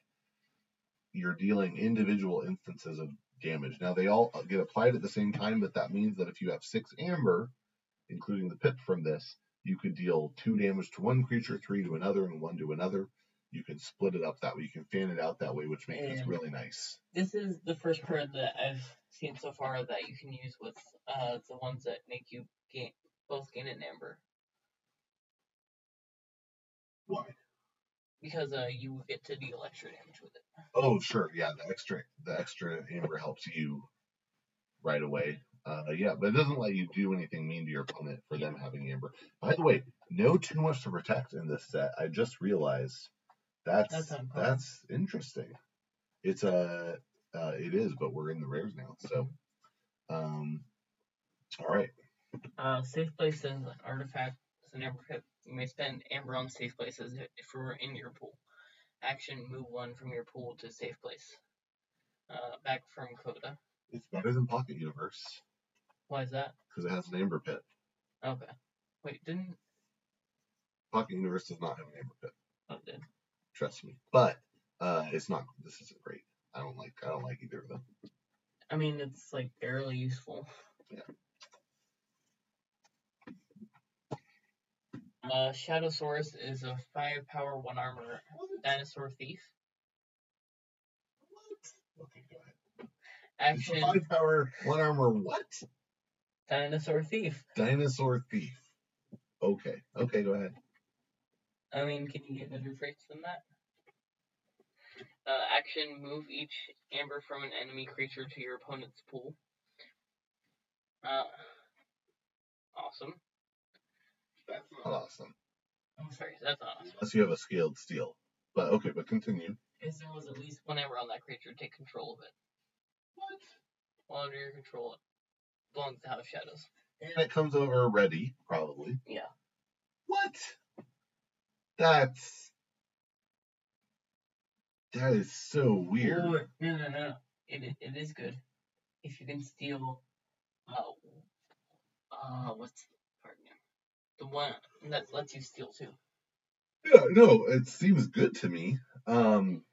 you're dealing individual instances of damage. Now they all get applied at the same time, but that means that if you have six amber, including the pip from this, you could deal two damage to one creature, three to another, and one to another. You can split it up that way. You can fan it out that way, which makes it really nice. This is the first card that I've seen so far that you can use with uh, the ones that make you gain both gain an amber. Why? Because uh you get to deal extra damage with it. Oh, sure. Yeah, the extra the extra amber helps you right away. Uh, yeah, but it doesn't let you do anything mean to your opponent for them having amber. By the way, no too much to protect in this set. I just realized that's That's that's, interesting. It's a uh, it is, but we're in the rares now. So, um, all right. Uh, safe place is an artifact. It's an amber pip. You may spend amber on safe places if if you're in your pool. Action: move one from your pool to safe place. Uh, back from Coda. It's better than Pocket Universe Why is that? because it has an amber pip. Okay. Wait, didn't Pocket Universe does not have an amber pip. oh it did. Trust me. But uh, it's not. This isn't great. I don't like. I don't like either of them. I mean, it's like barely useful. Uh, Shadowsaurus is a five power, one armor dinosaur thief. What? Okay, go ahead. Action: It's a five power, one armor. What? dinosaur thief. Dinosaur thief. Okay. Okay, go ahead. I mean, can you get better traits than that? Uh, action: move each amber from an enemy creature to your opponent's pool. Uh, awesome. That's not awesome. I'm sorry, that's not awesome. Unless you have a scaled steel. But okay, but continue. Is there was at least one on that creature, take control of it. What? While under your control, it belongs to House Shadows. And it comes over ready, probably. Yeah. What? That's that is so weird. No, no, no. It, it is good. If you can steal, uh, uh, what's the part name? The one that lets you steal too. Yeah, no, it seems good to me. Um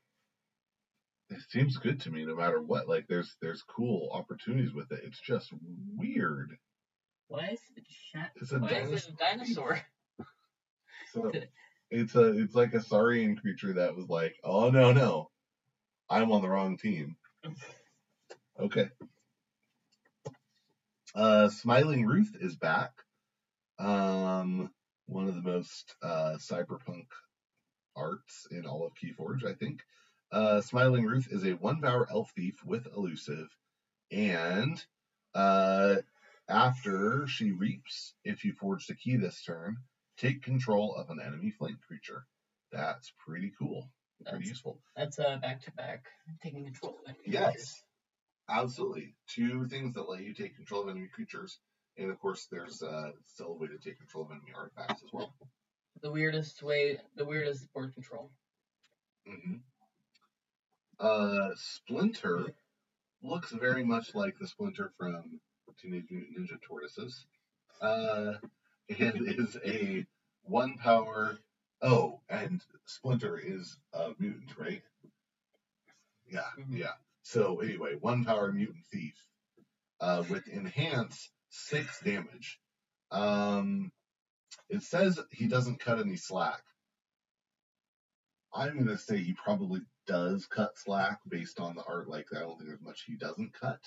it seems good to me no matter what. Like there's there's cool opportunities with it. It's just weird. Why is it shat? It's a Why is it a dinosaur? So it's a it's like a saurian creature that was like, oh no no, I'm on the wrong team. Okay. Uh, Smiling Ruth is back. Um, one of the most uh, cyberpunk arts in all of Keyforge, I think. Uh, Smiling Ruth is a one power elf thief with elusive, and uh, after she reaps, if you forge the key this turn, take control of an enemy flank creature. That's pretty cool, pretty That's, useful. that's uh, back to back, taking control of enemy Yes, creatures. absolutely. Two things that let you take control of enemy creatures, and of course, there's uh, still a way to take control of enemy artifacts as well. The weirdest way, the weirdest board control. hmm Uh, Splinter looks very much like the Splinter from Teenage Mutant Ninja Tortoises, uh, and is a one power. Oh, and Splinter is a mutant, right? Yeah, Mhm. yeah. So anyway, one power mutant thief uh, with enhance six damage. Um, it says he doesn't cut any slack. I'm gonna say he probably does cut slack based on the art. Like I don't think there's much he doesn't cut.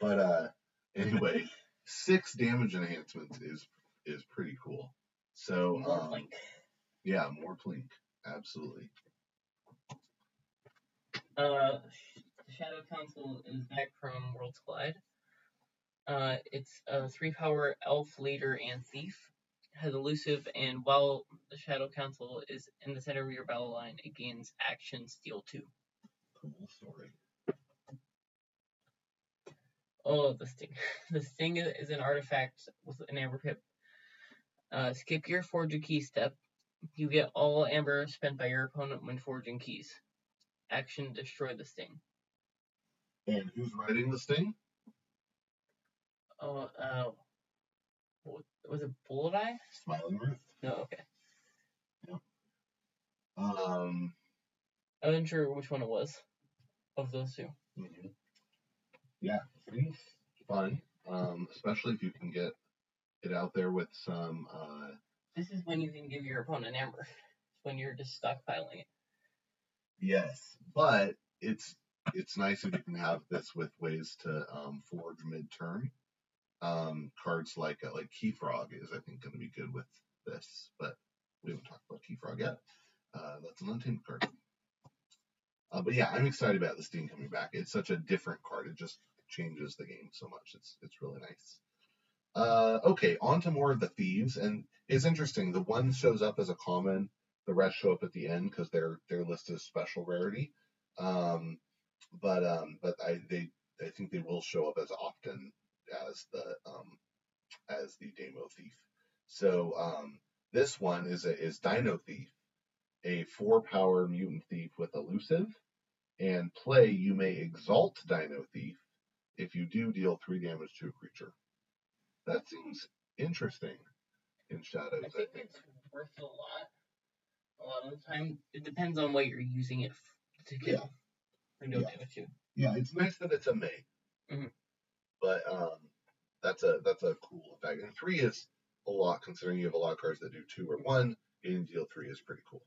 But uh, anyway, six damage enhancements is is pretty cool. So More um, Plink. yeah, more plink, absolutely. Uh, Sh- Shadow Council is back from Worlds Collide. Uh, it's a three power elf leader and thief. Has elusive, and while the Shadow Council is in the center of your battle line, it gains action steal two. Cool story. Oh, the sting. The sting is an artifact with an amber pip. Uh, skip your forge a key step. You get all amber spent by your opponent when forging keys. Action destroy the sting. And who's writing this thing? Oh, uh, what- was it Bulleteye? Smiling Ruth. No, okay. Um, I wasn't sure which one it was of those two. mhm. yeah, seems fun. Um, especially if you can get it out there with some. Uh, This is when you can give your opponent amber. When you're just stockpiling it. yes, but it's it's nice if you can have this with ways to um, forge mid turn. Um, cards like uh, like Key Frog is I think going to be good with this, but we haven't talked about Key Frog yet. Uh, that's an untamed card. Uh, but yeah, I'm excited about this team coming back. It's such a different card. It just changes the game so much. It's it's really nice. Uh, okay, on to more of the thieves, and it's interesting. The one shows up as a common, the rest show up at the end because they're they're listed as special rarity. Um, but um, but I they I think they will show up as often as the um, as the Demo Thief. So um, this one is a, is Dino Thief, a four power mutant thief with elusive, and play you may exalt Dino Thief. If you do, deal three damage to a creature. That seems interesting in Shadows. I think, I think. it's worth a lot. A lot of the time, it depends on what you're using it to get yeah. no yeah. damage to. Yeah, it's nice that it's a May. Mm-hmm. But um, that's a that's a cool effect. And three is a lot considering you have a lot of cards that do two or one. Getting deal three is pretty cool.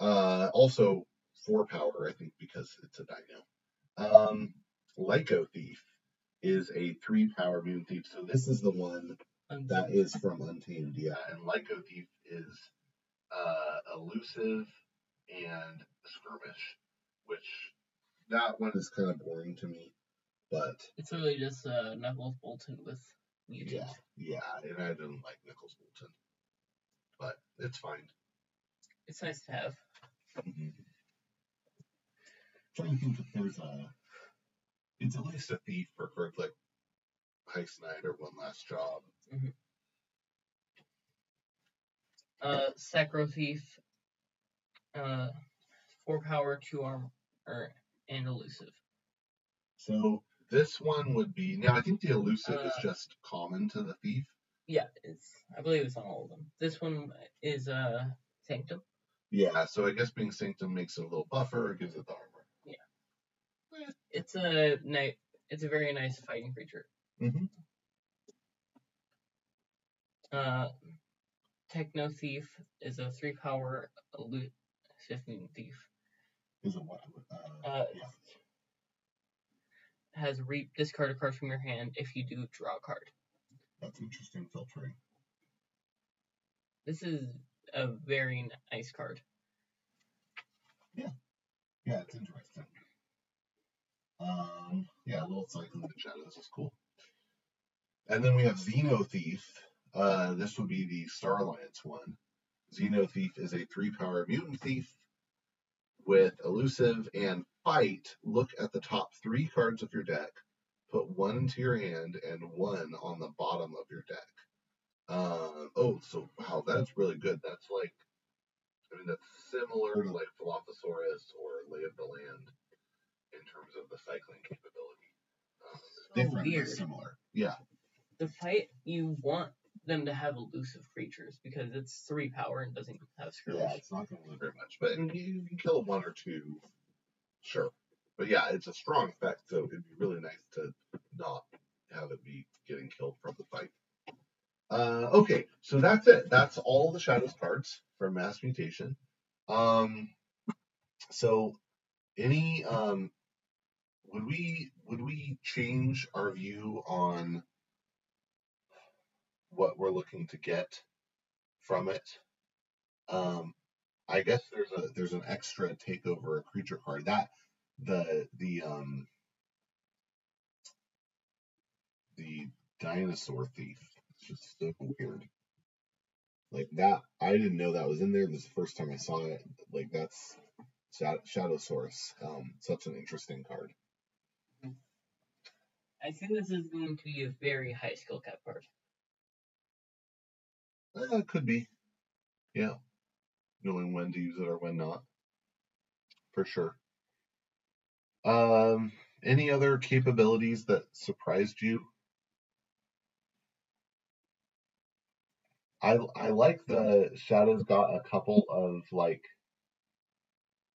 Uh, also four power, I think, because it's a dino. Um, Lyco Thief is a three power mutant thief. So this is the one that is from Untamed, yeah. And Lyco Thief is uh, elusive and skirmish, which that one is kind of boring to me. But it's really just uh, Knuckles Bolton with mutant. Yeah, yeah, and I didn't like Knuckles Bolton, but it's fine. It's nice to have. Mm-hmm. trying to think if there's a. It's at least a thief for cards like Heist Night or One Last Job. Mm-hmm. Uh, Sacro Thief. Uh, four power, two armor, and elusive. So this one would be now. I think the elusive uh, is just common to the thief. Yeah, it's. I believe it's on all of them. This one is uh sanctum. Yeah, so I guess being sanctum makes it a little buffer. Gives it the armor. Yeah, eh. it's a nice. It's a very nice fighting creature. Mm-hmm. Uh, Techno Thief is a three power elusive thief. Is a what? Uh, uh, yeah has reap discard a card from your hand. If you do, draw a card. That's interesting filtering. This is a very nice card. Yeah. Yeah, it's interesting. Um, yeah, a little cycling the shadows is cool. And then we have Xeno Thief. Uh, this would be the Star Alliance one. Xeno Thief is a three power mutant thief with elusive and fight, look at the top three cards of your deck, put one into your hand and one on the bottom of your deck. Uh, oh, so wow, that's really good. That's like, I mean, that's similar to like Dilophosaurus or Lay of the Land in terms of the cycling capability. Um, so different, weird. similar. Yeah. The fight you want them to have elusive creatures because it's three power and doesn't have skirmish. Yeah, it's not going to lose very much, but you can kill one or two Sure. But yeah, it's a strong effect, so it'd be really nice to not have it be getting killed from the fight. Uh, okay, so that's it. That's all the Shadows cards for Mass Mutation. Um, so any um, would we would we change our view on what we're looking to get from it? Um, I guess there's a there's an extra takeover a creature card that the the um the dinosaur thief. It's just so weird. Like that, I didn't know that was in there. This is the first time I saw it. Like that's Shadowsaurus. Um, such an interesting card. I think this is going to be a very high skill cap card. Uh, could be. Yeah knowing when to use it or when not. For sure. Um, any other capabilities that surprised you? I I like the shadows got a couple of like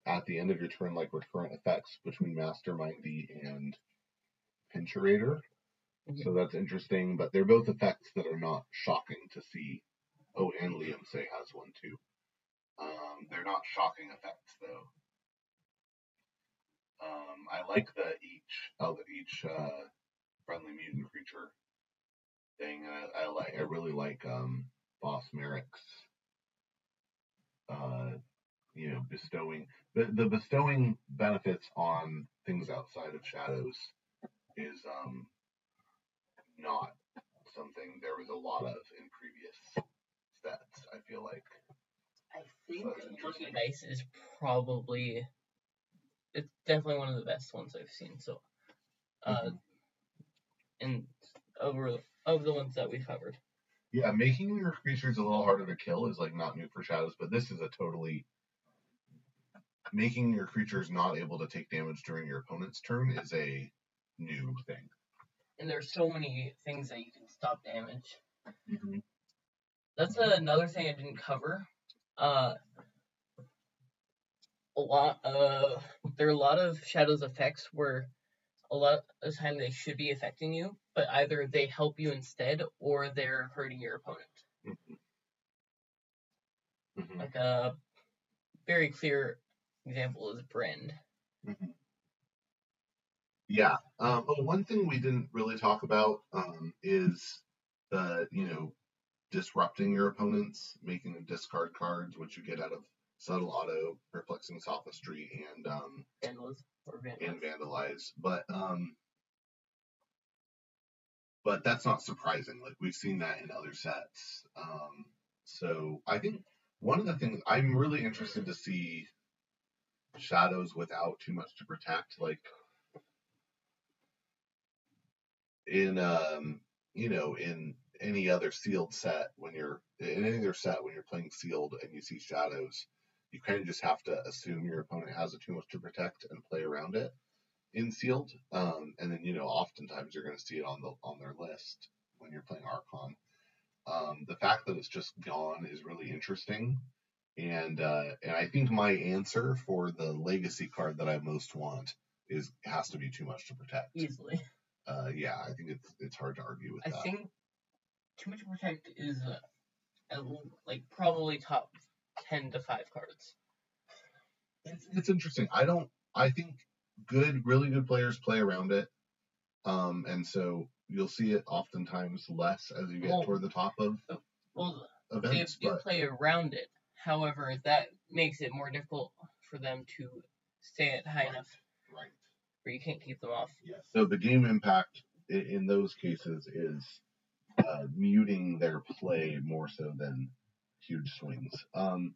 at the end of your turn like recurrent effects between Mastermindy and Pincherator. Mm-hmm. So that's interesting, but they're both effects that are not shocking to see. Oh, and Liam say has one too. Um, they're not shocking effects though. Um, I like the each the each uh, friendly mutant creature thing. I, I like I really like um, Boss Merrick's uh, you know, bestowing the, the bestowing benefits on things outside of shadows is um not something there was a lot of in previous sets. I feel like. I think That's Lucky is probably it's definitely one of the best ones I've seen. So, uh, Mhm. and over of the ones that we've covered, Yeah, making your creatures a little harder to kill is like not new for shadows, but this is a totally making your creatures not able to take damage during your opponent's turn is a new thing. and there's so many things that you can stop damage. That's another thing I didn't cover. Uh, a lot. of there are a lot of shadows effects where a lot of the time they should be affecting you, but either they help you instead or they're hurting your opponent. Mhm. Like a very clear example is Brand. Mhm. Yeah. Um, but one thing we didn't really talk about um, is the you know disrupting your opponents, making them discard cards, which you get out of Subtle Otto, perplexing sophistry, and um, or Vandalism. and vandalize. But um, but that's not surprising. Like we've seen that in other sets. Um, so I think one of the things I'm really interested to see shadows without too much to protect, like in um, you know, in any other sealed set when you're in any other set when you're playing sealed and you see shadows, you kind of just have to assume your opponent has too much to protect and play around it in sealed. Um, and then you know, oftentimes you're going to see it on the on their list when you're playing Archon. Um, the fact that it's just gone is really interesting. And uh, and I think my answer for the legacy card that I most want is has to be too much to protect. Easily. Uh, yeah, I think it's it's hard to argue with I that. think Too Much to Protect is uh, at like probably top 10 to 5 cards. It's, it's interesting. I don't. I think good, really good players play around it, um, and so you'll see it oftentimes less as you get Well- toward the top of Well, they events. do But play around it. However, that makes it more difficult for them to stay at high enough right, where you can't keep them off. yes. So the game impact in those cases is uh, muting their play more so than huge swings. Um,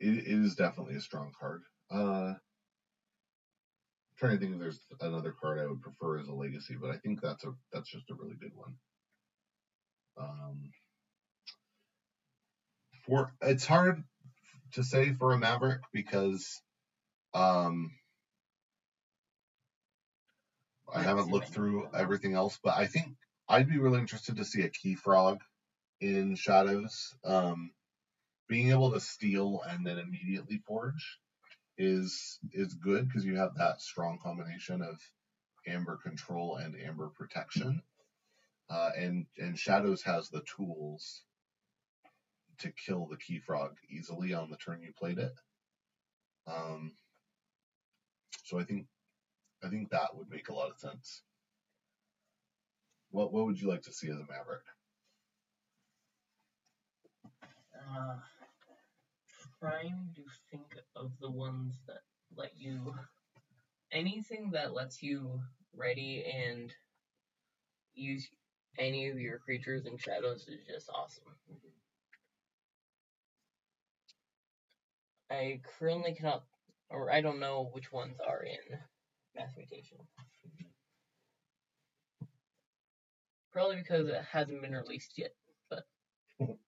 it, it is definitely a strong card. Uh, trying to think if there's another card I would prefer as a legacy, but I think that's a that's just a really good one. Um, for it's hard to say for a Maverick because um, I haven't looked through everything else, but I think I'd be really interested to see a Key Frog in Shadows. Um, being able to steal and then immediately forge is is good because you have that strong combination of amber control and amber protection. Uh, and and Shadows has the tools to kill the key frog easily on the turn you played it. Um, so I think I think that would make a lot of sense. What what would you like to see as a Maverick? Uh, trying to think of the ones that let you. Anything that lets you ready and use any of your creatures and shadows is just awesome. I currently cannot, or I don't know which ones are in Mass Mutation. Probably because it hasn't been released yet.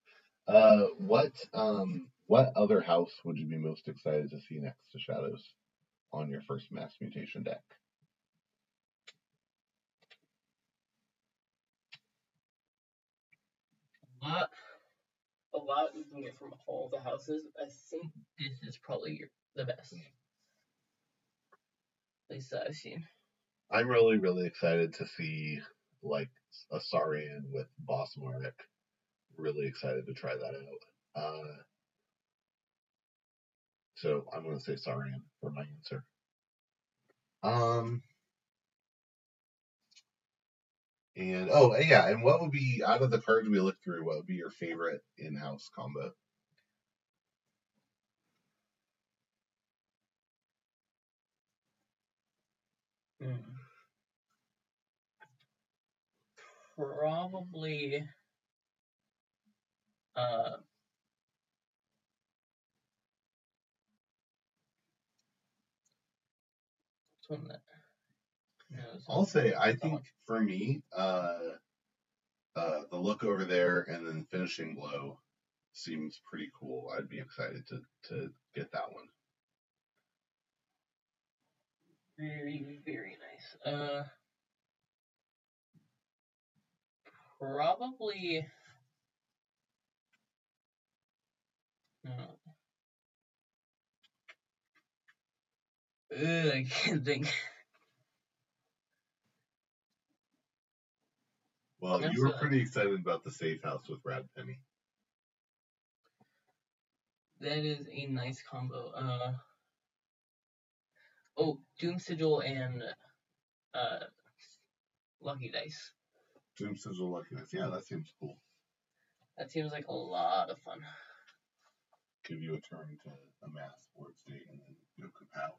Uh, what um what other house would you be most excited to see next to Shadows on your first mass mutation deck? A lot, a lot you can get from all the houses. I think this is probably your, the best. At least that I've seen. I'm really really excited to see like a Saurian with Boss Marek. Really excited to try that out. Uh, so I'm gonna say Saurian for my answer. Um. And oh yeah, and what would be out of the cards we looked through? What would be your favorite in-house combo? Probably. Uh, that. I'll say I think one. for me, uh, uh, the look over there and then finishing blow seems pretty cool. I'd be excited to to get that one. Very, very nice. Uh, probably. Uh, ugh, I can't think. Well, That's you were a- pretty excited about the safe house with Rad Penny. That is a nice combo. Uh. Oh, Doom Sigil and uh, Lucky Dice. Doom Sigil Lucky Dice. Yeah, that seems cool. That seems like a lot of fun. Give you a turn to amass board state and then go kapow.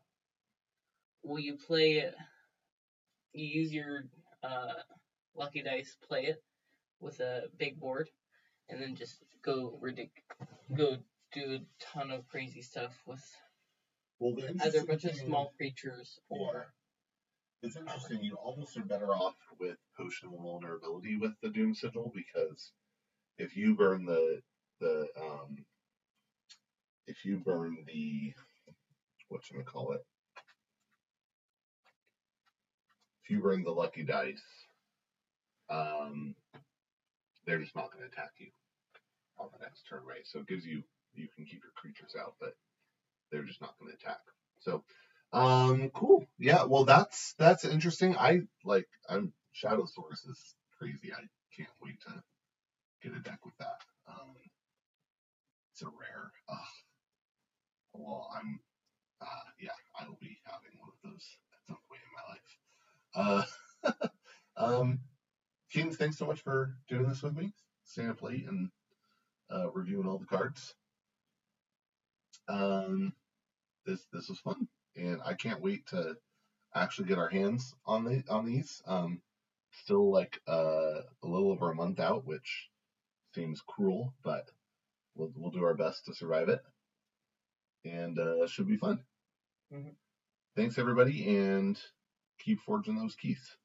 Well, you play it. You use your uh, lucky dice, play it with a big board, and then just go ridic- go do a ton of crazy stuff with Well, the either a bunch of small creatures or It's interesting. You almost are better off with potion of vulnerability with the Doom Sigil because if you burn the the um if you burn the what should I call it? If you burn the lucky dice, um, they're just not going to attack you on the next turn, right? So it gives you you can keep your creatures out, but they're just not going to attack. So um, cool. Yeah, well, that's that's interesting. I like. I'm Shadowsaurus is crazy. I can't wait to get a deck with that. Um, it's a rare. Ugh. Well, I'm. Uh, yeah, I will be having one of those at some point in my life. Uh, um, Kings, thanks so much for doing this with me, staying late and uh, reviewing all the cards. Um, this this was fun and I can't wait to actually get our hands on the on these. Um, still like uh, a little over a month out, which seems cruel, but we'll we'll do our best to survive it, and uh, should be fun. Mhm. Thanks everybody, and keep forging those keys.